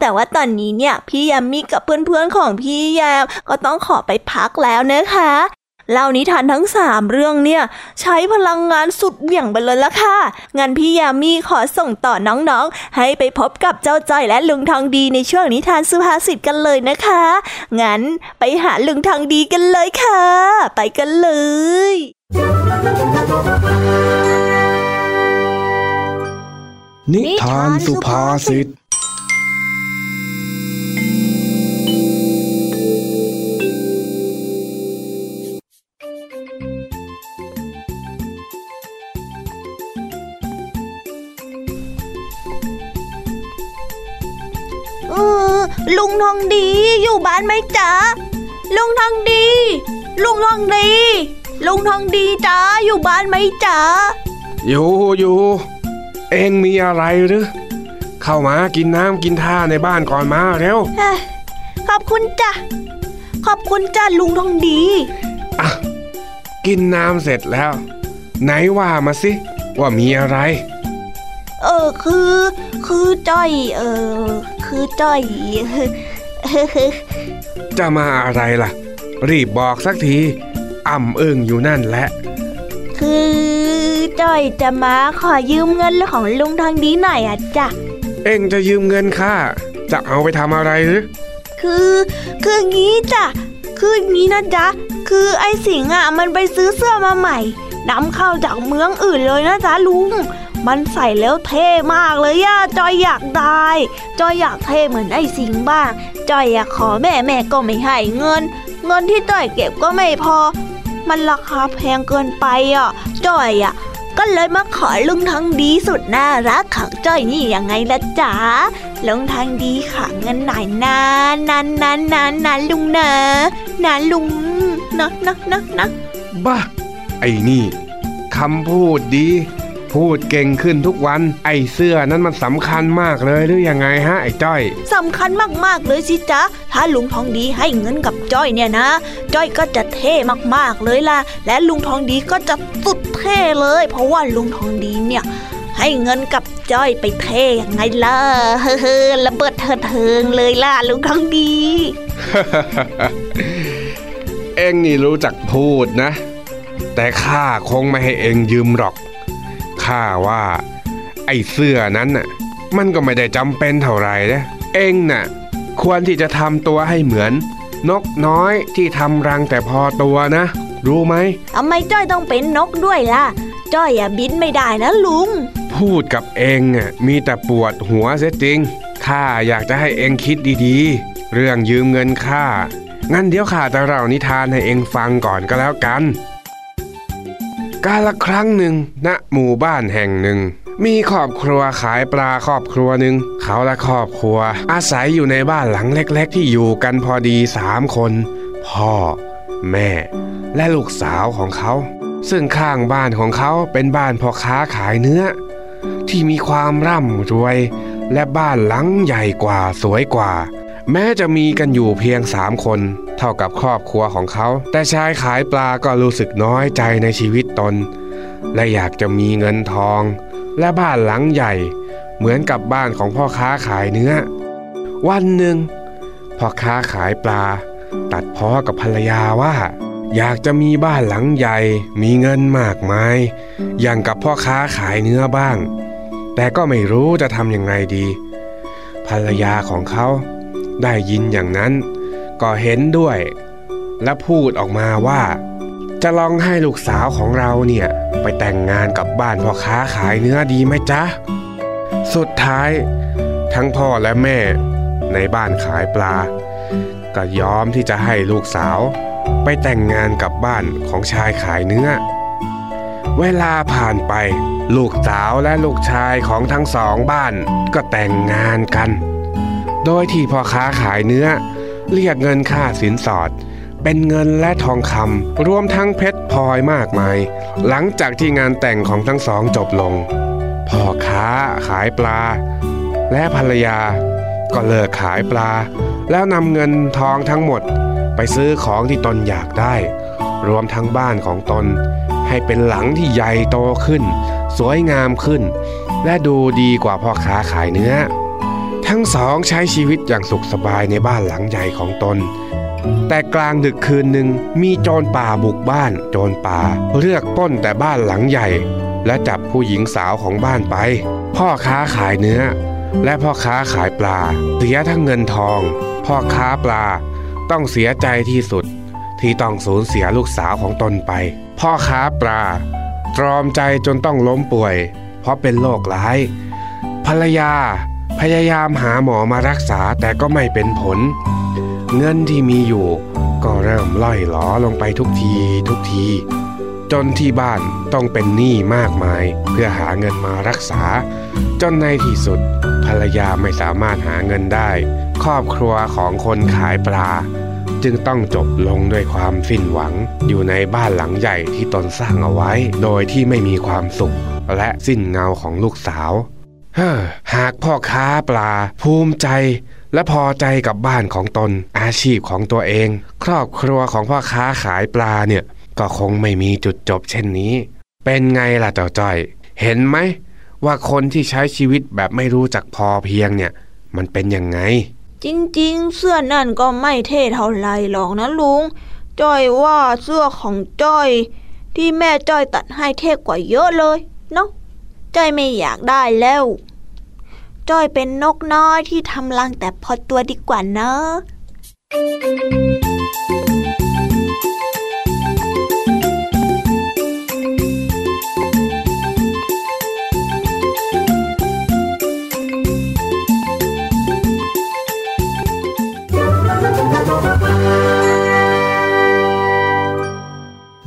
แต่ว่าตอนนี้เนี่ยพี่ยามีกับเพื่อนๆของพี่ยามก็ต้องขอไปพักแล้วนะคะ เล่านิทานทั้งสามเรื่องเนี่ย ใช้พลังงานสุดเหวี่ยงไปเลยละค่ะ งั้นพี่ยามีขอส่งต่อน้องๆ ให้ไปพบกับเจ้าจ้อยและลุงทองดีในช่วงนิทานสุภาษิตกันเลยนะคะ งั้นไปหาลุงทองดีกันเลยค่ะ ไปกันเลย นิทานสุภาษิต ลุงทองดีอยู่บ้านไหมจ๊ะลุงทองดี ลุงทองดี ลุงทองดีจ้าอยู่บ้านไหมจ๊ะอยู่อยู่เองมีอะไรหรือเข้ามากินน้ำกินท่าในบ้านก่อนมาเร็วขอบคุณจ้ะขอบคุณจ้าลุงทองดีอะกินน้ำเสร็จแล้ว ไหนว่ามาสิ ว่ามีอะไร เออคือ คือจ้อย เออคือจ้อยจะมาอะไรล่ะ รีบบอกสักที อ่ำเอิงอยู่นั่นแหละ คือจ้อยจะมาขอยืมเงินของลุงทางดีหน่อยอะจ้ะ เอ็งจะยืมเงินข้าจะเอาไปทำอะไรหรือ คือคืองี้จ้ะ คืองี้นะจ๊ะ คือไอ้สิงอะมันไปซื้อเสื้อมาใหม่นำเข้าจากเมืองอื่นเลยนะจ๊ะลุง มันใส่แล้วเท่มากเลยย่าจอยอยากได้จอยอยากเท่เหมือนไอ้สิงบ้างจอยอยากขอแม่แม่ก็ไม่ให้เงิน เงินที่จอยเก็บก็ไม่พอ มันราคาแพงเกินไปอะจอยอะก็เลยมาขอลุงทางดีสุดน่ารักของจ้อยนี่ยังไงละจ๋าลุงทางดีขังเงินหน่อยนานนานนานนานนานลุงนะนานลุงนะนะนะนะบ้าไอ้นี่คำพูดดี พูดเก่งขึ้นทุกวัน ไอ้เสื้อนั้นมันสำคัญมากเลยหรือยังไงฮะไอ้จ้อยสำคัญมากๆเลยสิจ๊ะถ้าลุงทองดีให้เงินกับจ้อยเนี่ยนะ จ้อยก็จะเท่มากๆเลยล่ะ และลุงทองดีก็จะสุดเท่เลย เพราะว่าลุงทองดีเนี่ยให้เงินกับจ้อยไปเท่ยังไงล่ะเฮ้อระเบิดเถิดเทิงเลยล่ะลุงทองดี เอ็งนี่รู้จักพูดนะ แต่ข้าคงไม่ให้เองยืมหรอก ข้าว่า ไอ้เสื้อนั้นน่ะมันก็ไม่ได้จำเป็นเท่าไหร่นะเองน่ะควรที่จะทำตัวให้เหมือน นกน้อยที่ทำรังแต่พอตัวนะ รู้ไหมทำไมจ้อยต้องเป็นนกด้วยล่ะ จ้อยอย่าบินไม่ได้นะลุง พูดกับเองอะมีแต่ปวดหัวเสียจริงข้าอยากจะให้เองคิดดีๆ เรื่องยืมเงินข้างั้นเดี๋ยวข้าจะเล่านิทานให้เองฟังก่อนก็แล้วกัน กาลครั้งหนึ่งณหมู่บ้านแห่งหนึ่ง มีครอบครัวขายปลาครอบครัวหนึ่งเขาและครอบครัว อาศัยอยู่ในบ้านหลังเล็ก ๆ ที่อยู่กันพอดีสามคน พ่อ แม่ และลูกสาวของเขา ซึ่งข้างบ้านของเขาเป็นบ้านพ่อค้าขายเนื้อ ที่มีความร่ำรวย และบ้านหลังใหญ่กว่าสวยกว่า แม้จะมีกันอยู่เพียงสามคน เท่ากับครอบครัวของเขา แต่ชายขายปลาก็รู้สึกน้อยใจในชีวิตตน และอยากจะมีเงินทอง และบ้านหลังใหญ่ เหมือนกับบ้านของพ่อค้าขายเนื้อ วันหนึ่งพ่อค้าขายปลา ตัดพ้อกับภรรยาว่า อยากจะมีบ้านหลังใหญ่ มีเงินมากมาย อย่างกับพ่อค้าขายเนื้อบ้าง แต่ก็ไม่รู้จะทำยังไงดี ภรรยาของเขา ได้ยินอย่างนั้น ก็เห็นด้วย และพูดออกมาว่า จะลองให้ลูกสาวของเราเนี่ย ไปแต่งงานกับบ้านพ่อค้าขายเนื้อดีไหมจ๊ะ สุดท้าย ทั้งพ่อและแม่ ในบ้านขายปลา ก็ยอมที่จะให้ลูกสาว ไปแต่งงานกับบ้านของชายขายเนื้อ เวลาผ่านไป ลูกสาวและลูกชายของทั้งสองบ้านก็แต่งงานกัน โดยที่พ่อค้าขายเนื้อ เรียกเงินค่าสินสอด เป็นเงินและทองคำรวมทั้งเพชรพลอยมากมาย หลังจากที่งานแต่งของทั้งสองจบลง พ่อค้าขายปลา และภรรยา ก็เลิกขายปลา แล้วนำเงินทองทั้งหมด ไปซื้อของที่ตนอยากได้ รวมทั้งบ้านของตน ให้เป็นหลังที่ใหญ่โตขึ้น สวยงามขึ้น และดูดีกว่าพ่อค้าขายเนื้อ ทั้งสองใช้ชีวิตอย่างสุขสบายในบ้านหลังใหญ่ของตน แต่กลางดึกคืนหนึ่งมีโจรป่าบุกบ้าน โจรป่าเลือกป้นแต่บ้านหลังใหญ่ และจับผู้หญิงสาวของบ้านไป พ่อค้าขายเนื้อ และพ่อค้าขายปลา เสียทั้งเงินทอง พ่อค้าปลาต้องเสียใจที่สุด ที่ต้องสูญเสียลูกสาวของตนไป พ่อค้าปลาตรอมใจจนต้องล้มป่วย เพราะเป็นโรคร้าย ภรรยา พยายามหาหมอมารักษาแต่ก็ไม่เป็นผล เงินที่มีอยู่ ก็เริ่มล่อยหลอลงไปทุกทีทุกที จนที่บ้านต้องเป็นหนี้มากมาย เพื่อหาเงินมารักษา จนในที่สุด ภรรยาไม่สามารถหาเงินได้ ครอบครัวของคนขายปลา จึงต้องจบลงด้วยความสิ้นหวัง อยู่ในบ้านหลังใหญ่ที่ตนสร้างเอาไว้ โดยที่ไม่มีความสุข และสิ้นเงาของลูกสาว หากพ่อค้าปลา ภูมิใจ และพอใจกับบ้านของตน อาชีพของตัวเอง ครอบครัวของพ่อค้าขายปลาเนี่ย ก็คงไม่มีจุดจบเช่นนี้ เป็นไงล่ะเจ้าจ้อย เห็นไหม ว่าคนที่ใช้ชีวิตแบบไม่รู้จักพอเพียงเนี่ย มันเป็นยังไง จริงๆ เสื้อนั่นก็ไม่เท่เท่าไรหรอกนะลุงจ้อยว่าเสื้อของจ้อย ที่แม่จ้อยตัดให้เท่กว่าเยอะเลยเนาะ จ้อยไม่อยากได้แล้ว จ้อยเป็นนกน้อยที่ทำรังแต่พอตัวดีกว่าเนอะ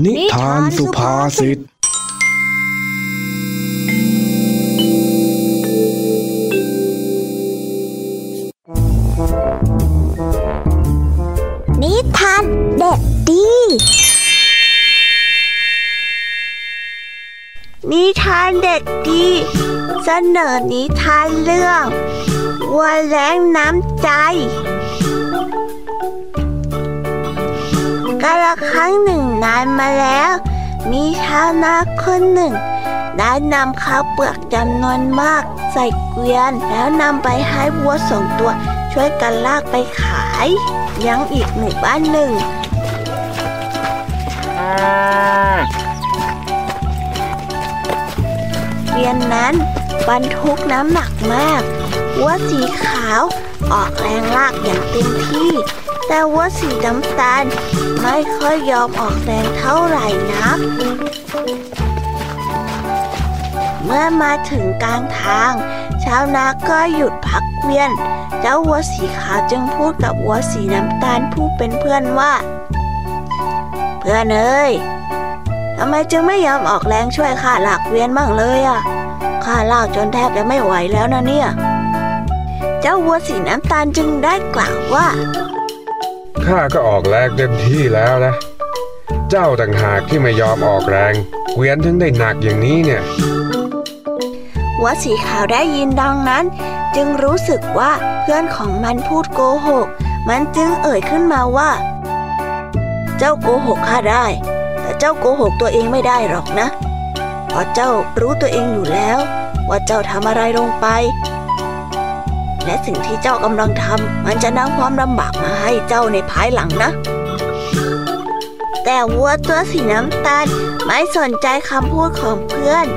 นิทานสุภาษิต ทานเด็กดี นิทานเด็กดี เสนอนิทานเรื่องวัวแรงน้ำใจ กาละครั้งหนึ่งนานมาแล้ว มีชาวนาคนหนึ่งได้นำข้าวเปลือกจำนวนมากใส่เกวียนแล้วนำไปให้วัวสองตัว ช่วยกันลากไปขาย ยังอีกหมู่บ้านหนึ่งเกวียนนั้นบรรทุกน้ำหนักมากวัวสีขาวออกแรงลากอย่างเต็มที่ แต่วัวสีน้ำตาลไม่ค่อยยอมออกแรงเท่าไหร่นัก เมื่อมาถึงกลางทาง ชาวนาก็หยุดพักเกวียน เจ้าวัวสีขาวจึงพูดกับวัวสีน้ำตาลผู้เป็นเพื่อนว่า เพื่อนเอ้ยทำไมจึงไม่ยอมออกแรงช่วยข้าลากเวียนบ้างเลยอะข้าลากจนแทบจะไม่ไหวแล้วนะเนี่ย เจ้าวัวสีน้ำตาลจึงได้กล่าวว่า ข้าก็ออกแรงเต็มที่แล้วนะ เจ้าต่างหากที่ไม่ยอมออกแรง เกวียนถึงได้หนักอย่างนี้เนี่ย วัวสีขาวได้ยินดังนั้น จึงรู้สึกว่าเพื่อนของมันพูดโกหก มันจึงเอ่ยขึ้นมาว่า เจ้าโกหกข้าได้ แต่เจ้าโกหกตัวเองไม่ได้หรอกนะเพราะเจ้ารู้ตัวเองอยู่แล้ว ว่าเจ้าทำอะไรลงไป และสิ่งที่เจ้ากำลังทำมันจะนำความลำบากมาให้เจ้าในภายหลังนะ แต่วัวตัวสีน้ำตาลไม่สนใจคำพูดของเพื่อน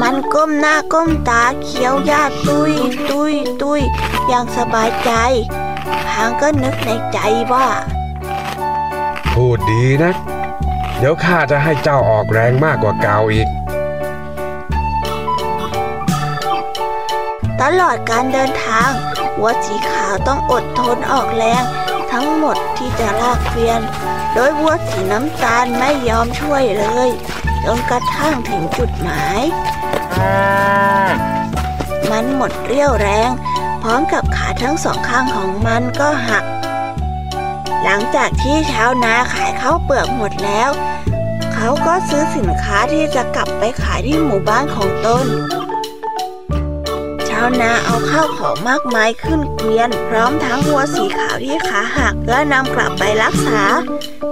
มันก้มหน้าก้มตาเคี้ยวหญ้าตุยตุยตุยอย่างสบายใจพางก็นึกในใจว่า พูดดีนะ เดี๋ยวข้าจะให้เจ้าออกแรงมากกว่าเก่าอีก ตลอดการเดินทางวัวสีขาวต้องอดทนออกแรง ทั้งหมดที่ จะลากเกวียน โดยวัวสีน้ำตาลไม่ยอมช่วยเลย จนกระทั่งถึงจุดหมาย มันหมดเรี่ยวแรง พร้อมกับขาทั้งสองข้างของมันก็หัก หลังจากที่ชาวนาขายข้าวเปลือกหมดแล้ว เขาก็ซื้อสินค้าที่จะกลับไปขายที่หมู่บ้านของตนาวนาเอาข้าวของมากมายขึ้นเกวียน พร้อมทั้งวัวสีขาวที่ขาหักและนำกลับไปรักษา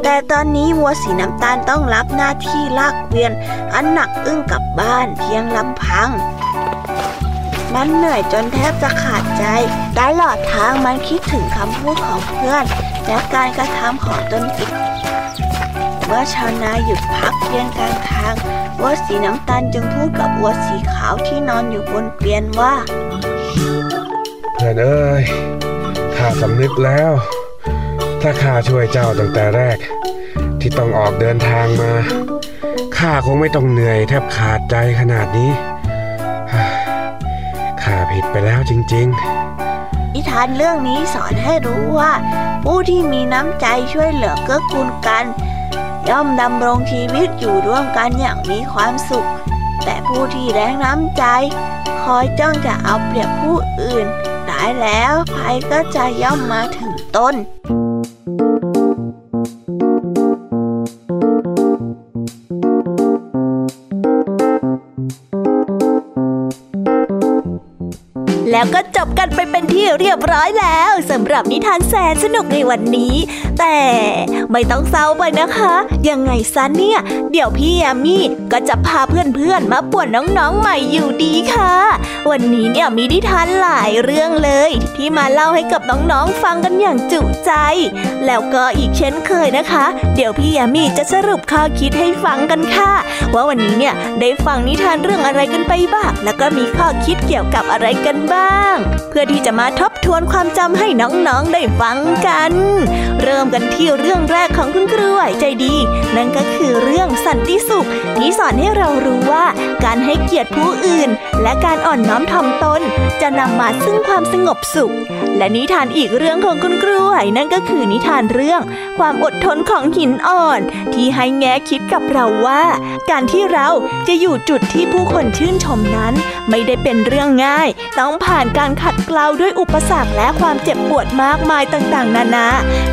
แต่ตอนนี้วัวสีน้ำตาลต้องรับหน้าที่ลากเกวียน อันหนักอึ้งกลับบ้านเพียงลำพังมันเหนื่อยจนแทบจะขาดใจ ตลอดทางมันคิดถึงคำพูดของเพื่อน และการกระทำของตนเอง เมื่อชาวนาหยุดพักเพียงกลางทาง วัวสีน้ำตาลจึงพูดกับวัวสีขาวที่นอนอยู่บนเกวียนว่าเพื่อนเอ้ยข้าสำนึกแล้ว ถ้าข้าช่วยเจ้าตั้งแต่แรก ที่ต้องออกเดินทางมาข้าคงไม่ต้องเหนื่อยแทบขาดใจขนาดนี้ข้าผิดไปแล้วจริง ๆ นิทานเรื่องนี้สอนให้รู้ว่า ผู้ที่มีน้ำใจช่วยเหลือเกื้อกูลกัน ย่อมดำรงชีวิตอยู่ร่วมกันอย่างมีความสุข แต่ผู้ที่แรงน้ำใจ คอยจ้องจะเอาเปรียบผู้อื่นตายแล้วภัยก็จะย่อมมาถึงต้นแล้วก็จบ กันไปเป็นที่เรียบร้อยแล้วสำหรับนิทานแสนสนุกในวันนี้ แต่ไม่ต้องเศร้าไปนะคะ ยังไงซะเนี่ย เดี๋ยวพี่แอมมี่ก็จะพาเพื่อนๆมาป่วนน้องๆใหม่อยู่ดีค่ะ วันนี้เนี่ยมีนิทานหลายเรื่องเลย ที่มาเล่าให้กับน้องๆฟังกันอย่างจุใจ แล้วก็อีกเช่นเคยนะคะ เดี๋ยวพี่แอมมี่จะสรุปข้อคิดให้ฟังกันค่ะ ว่าวันนี้เนี่ยได้ฟังนิทานเรื่องอะไรกันไปบ้าง แล้วก็มีข้อคิดเกี่ยวกับอะไรกันบ้างบ้างเพื่อที่จะมาทบทวนความจำให้น้องๆได้ฟังกัน เริ่มกันที่เรื่องแรกของคุณครูไหวใจดี นั่นก็คือเรื่องสันติสุข ที่สอนให้เรารู้ว่า การให้เกียรติผู้อื่น และการอ่อนน้อมถ่อมตน จะนำมาซึ่งความสงบสุข และนิทานอีกเรื่องของคุณครูไหวนั่นก็คือนิทานเรื่อง ความอดทนของหินอ่อน ที่ให้แง่คิดกับเราว่า การที่เราจะอยู่จุดที่ผู้คนชื่นชมนั้น ไม่ได้เป็นเรื่องง่าย ต้องผ่านการขัดกลาวด้วยอุปสรรคและความเจ็บปวดมากมายต่างๆ นานา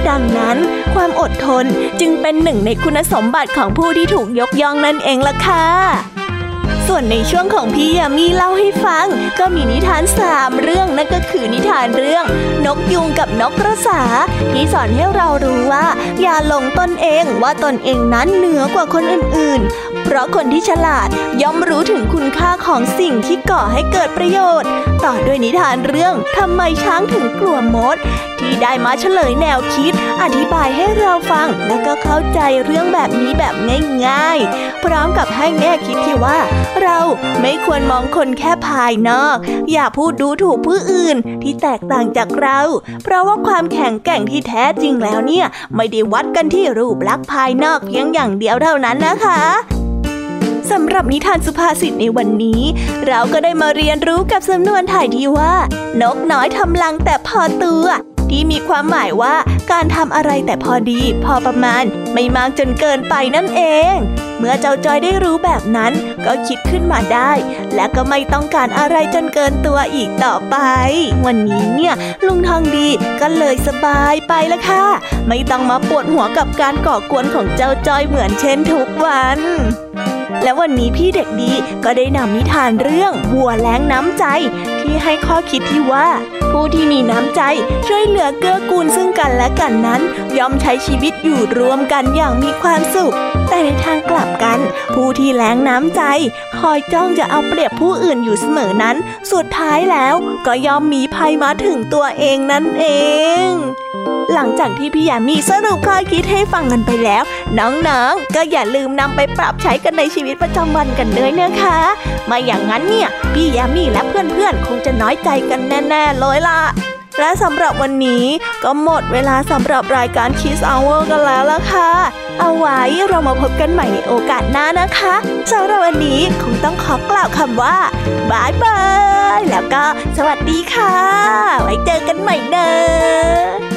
ดังนั้นความอดทนจึงเป็นหนึ่งในคุณสมบัติของผู้ที่ถูกยกย่องนั่นเองล่ะค่ะ ส่วนในช่วงของพี่ยามีเล่าให้ฟัง ก็มีนิทานสามเรื่องนั่นก็คือนิทานเรื่อง นกยุงกับนกกระสา ที่สอนให้เรารู้ว่า อย่าหลงตนเองว่าตนเองนั้นเหนือกว่าคนอื่นๆ เพราะคนที่ฉลาดย่อมรู้ถึงคุณค่าของสิ่งที่ก่อให้เกิดประโยชน์ ต่อด้วยนิทานเรื่องทำไมช้างถึงกลัวมด ที่ได้มาเฉลยแนวคิด อธิบายให้เราฟังและก็เข้าใจเรื่องแบบนี้แบบง่ายๆ พร้อมกับให้แง่คิดที่ว่า เราไม่ควรมองคนแค่ภายนอก อย่าพูดดูถูกผู้อื่นที่แตกต่างจากเรา เพราะว่าความแข็งแกร่งที่แท้จริงแล้วเนี่ย ไม่ได้วัดกันที่รูปลักษณ์ภายนอกเพียงอย่างเดียวเท่านั้นนะคะ สำหรับนิทานสุภาษิตในวันนี้ เราก็ได้มาเรียนรู้กับสำนวนถ่ายที่ว่า นกน้อยทำลังแต่พอตัวที่มีความหมายว่าการทำอะไรแต่พอดี พอประมาณ ไม่มากจนเกินไปนั่นเอง เมื่อเจ้าจอยได้รู้แบบนั้น ก็คิดขึ้นมาได้ และก็ไม่ต้องการอะไรจนเกินตัวอีกต่อไป วันนี้เนี่ย ลุงทองดีก็เลยสบายไปละค่ะ ไม่ต้องมาปวดหัวกับการก่อกวนของเจ้าจอยเหมือนเช่นทุกวัน และวันนี้พี่เด็กดีก็ได้นำนิทานเรื่องวัวแล้งน้ำใจ ที่ให้ข้อคิดที่ว่า ผู้ที่มีน้ำใจช่วยเหลือเกื้อกูลซึ่งกันและกันนั้น ย่อมใช้ชีวิตอยู่รวมกันอย่างมีความสุข แต่ในทางกลับกัน ผู้ที่แล้งน้ำใจ คอยจ้องจะเอาเปรียบผู้อื่นอยู่เสมอนั้น สุดท้ายแล้วก็ย่อมมีภัยมาถึงตัวเองนั่นเอง หลังจากที่พี่ยามีสรุปข้อคิดให้ฟังกันไปแล้ว น้องๆ ก็อย่าลืมนำไปปรับใช้กันในชีวิตประจำวันกันเลยนะคะไม่อย่างนั้นเนี่ยพี่ยามีและเพื่อนๆ คงจะน้อยใจกันแน่ๆเลยล่ะและสำหรับวันนี้ก็หมดเวลาสำหรับรายการคิสเอาเวอร์กันแล้วล่ะค่ะ เอาไว้เรามาพบกันใหม่ในโอกาสหน้านะคะสำหรับวันนี้คงต้องขอกล่าวคำว่าบายบายแล้วก็สวัสดีค่ะ ไว้เจอกันใหม่เด้อ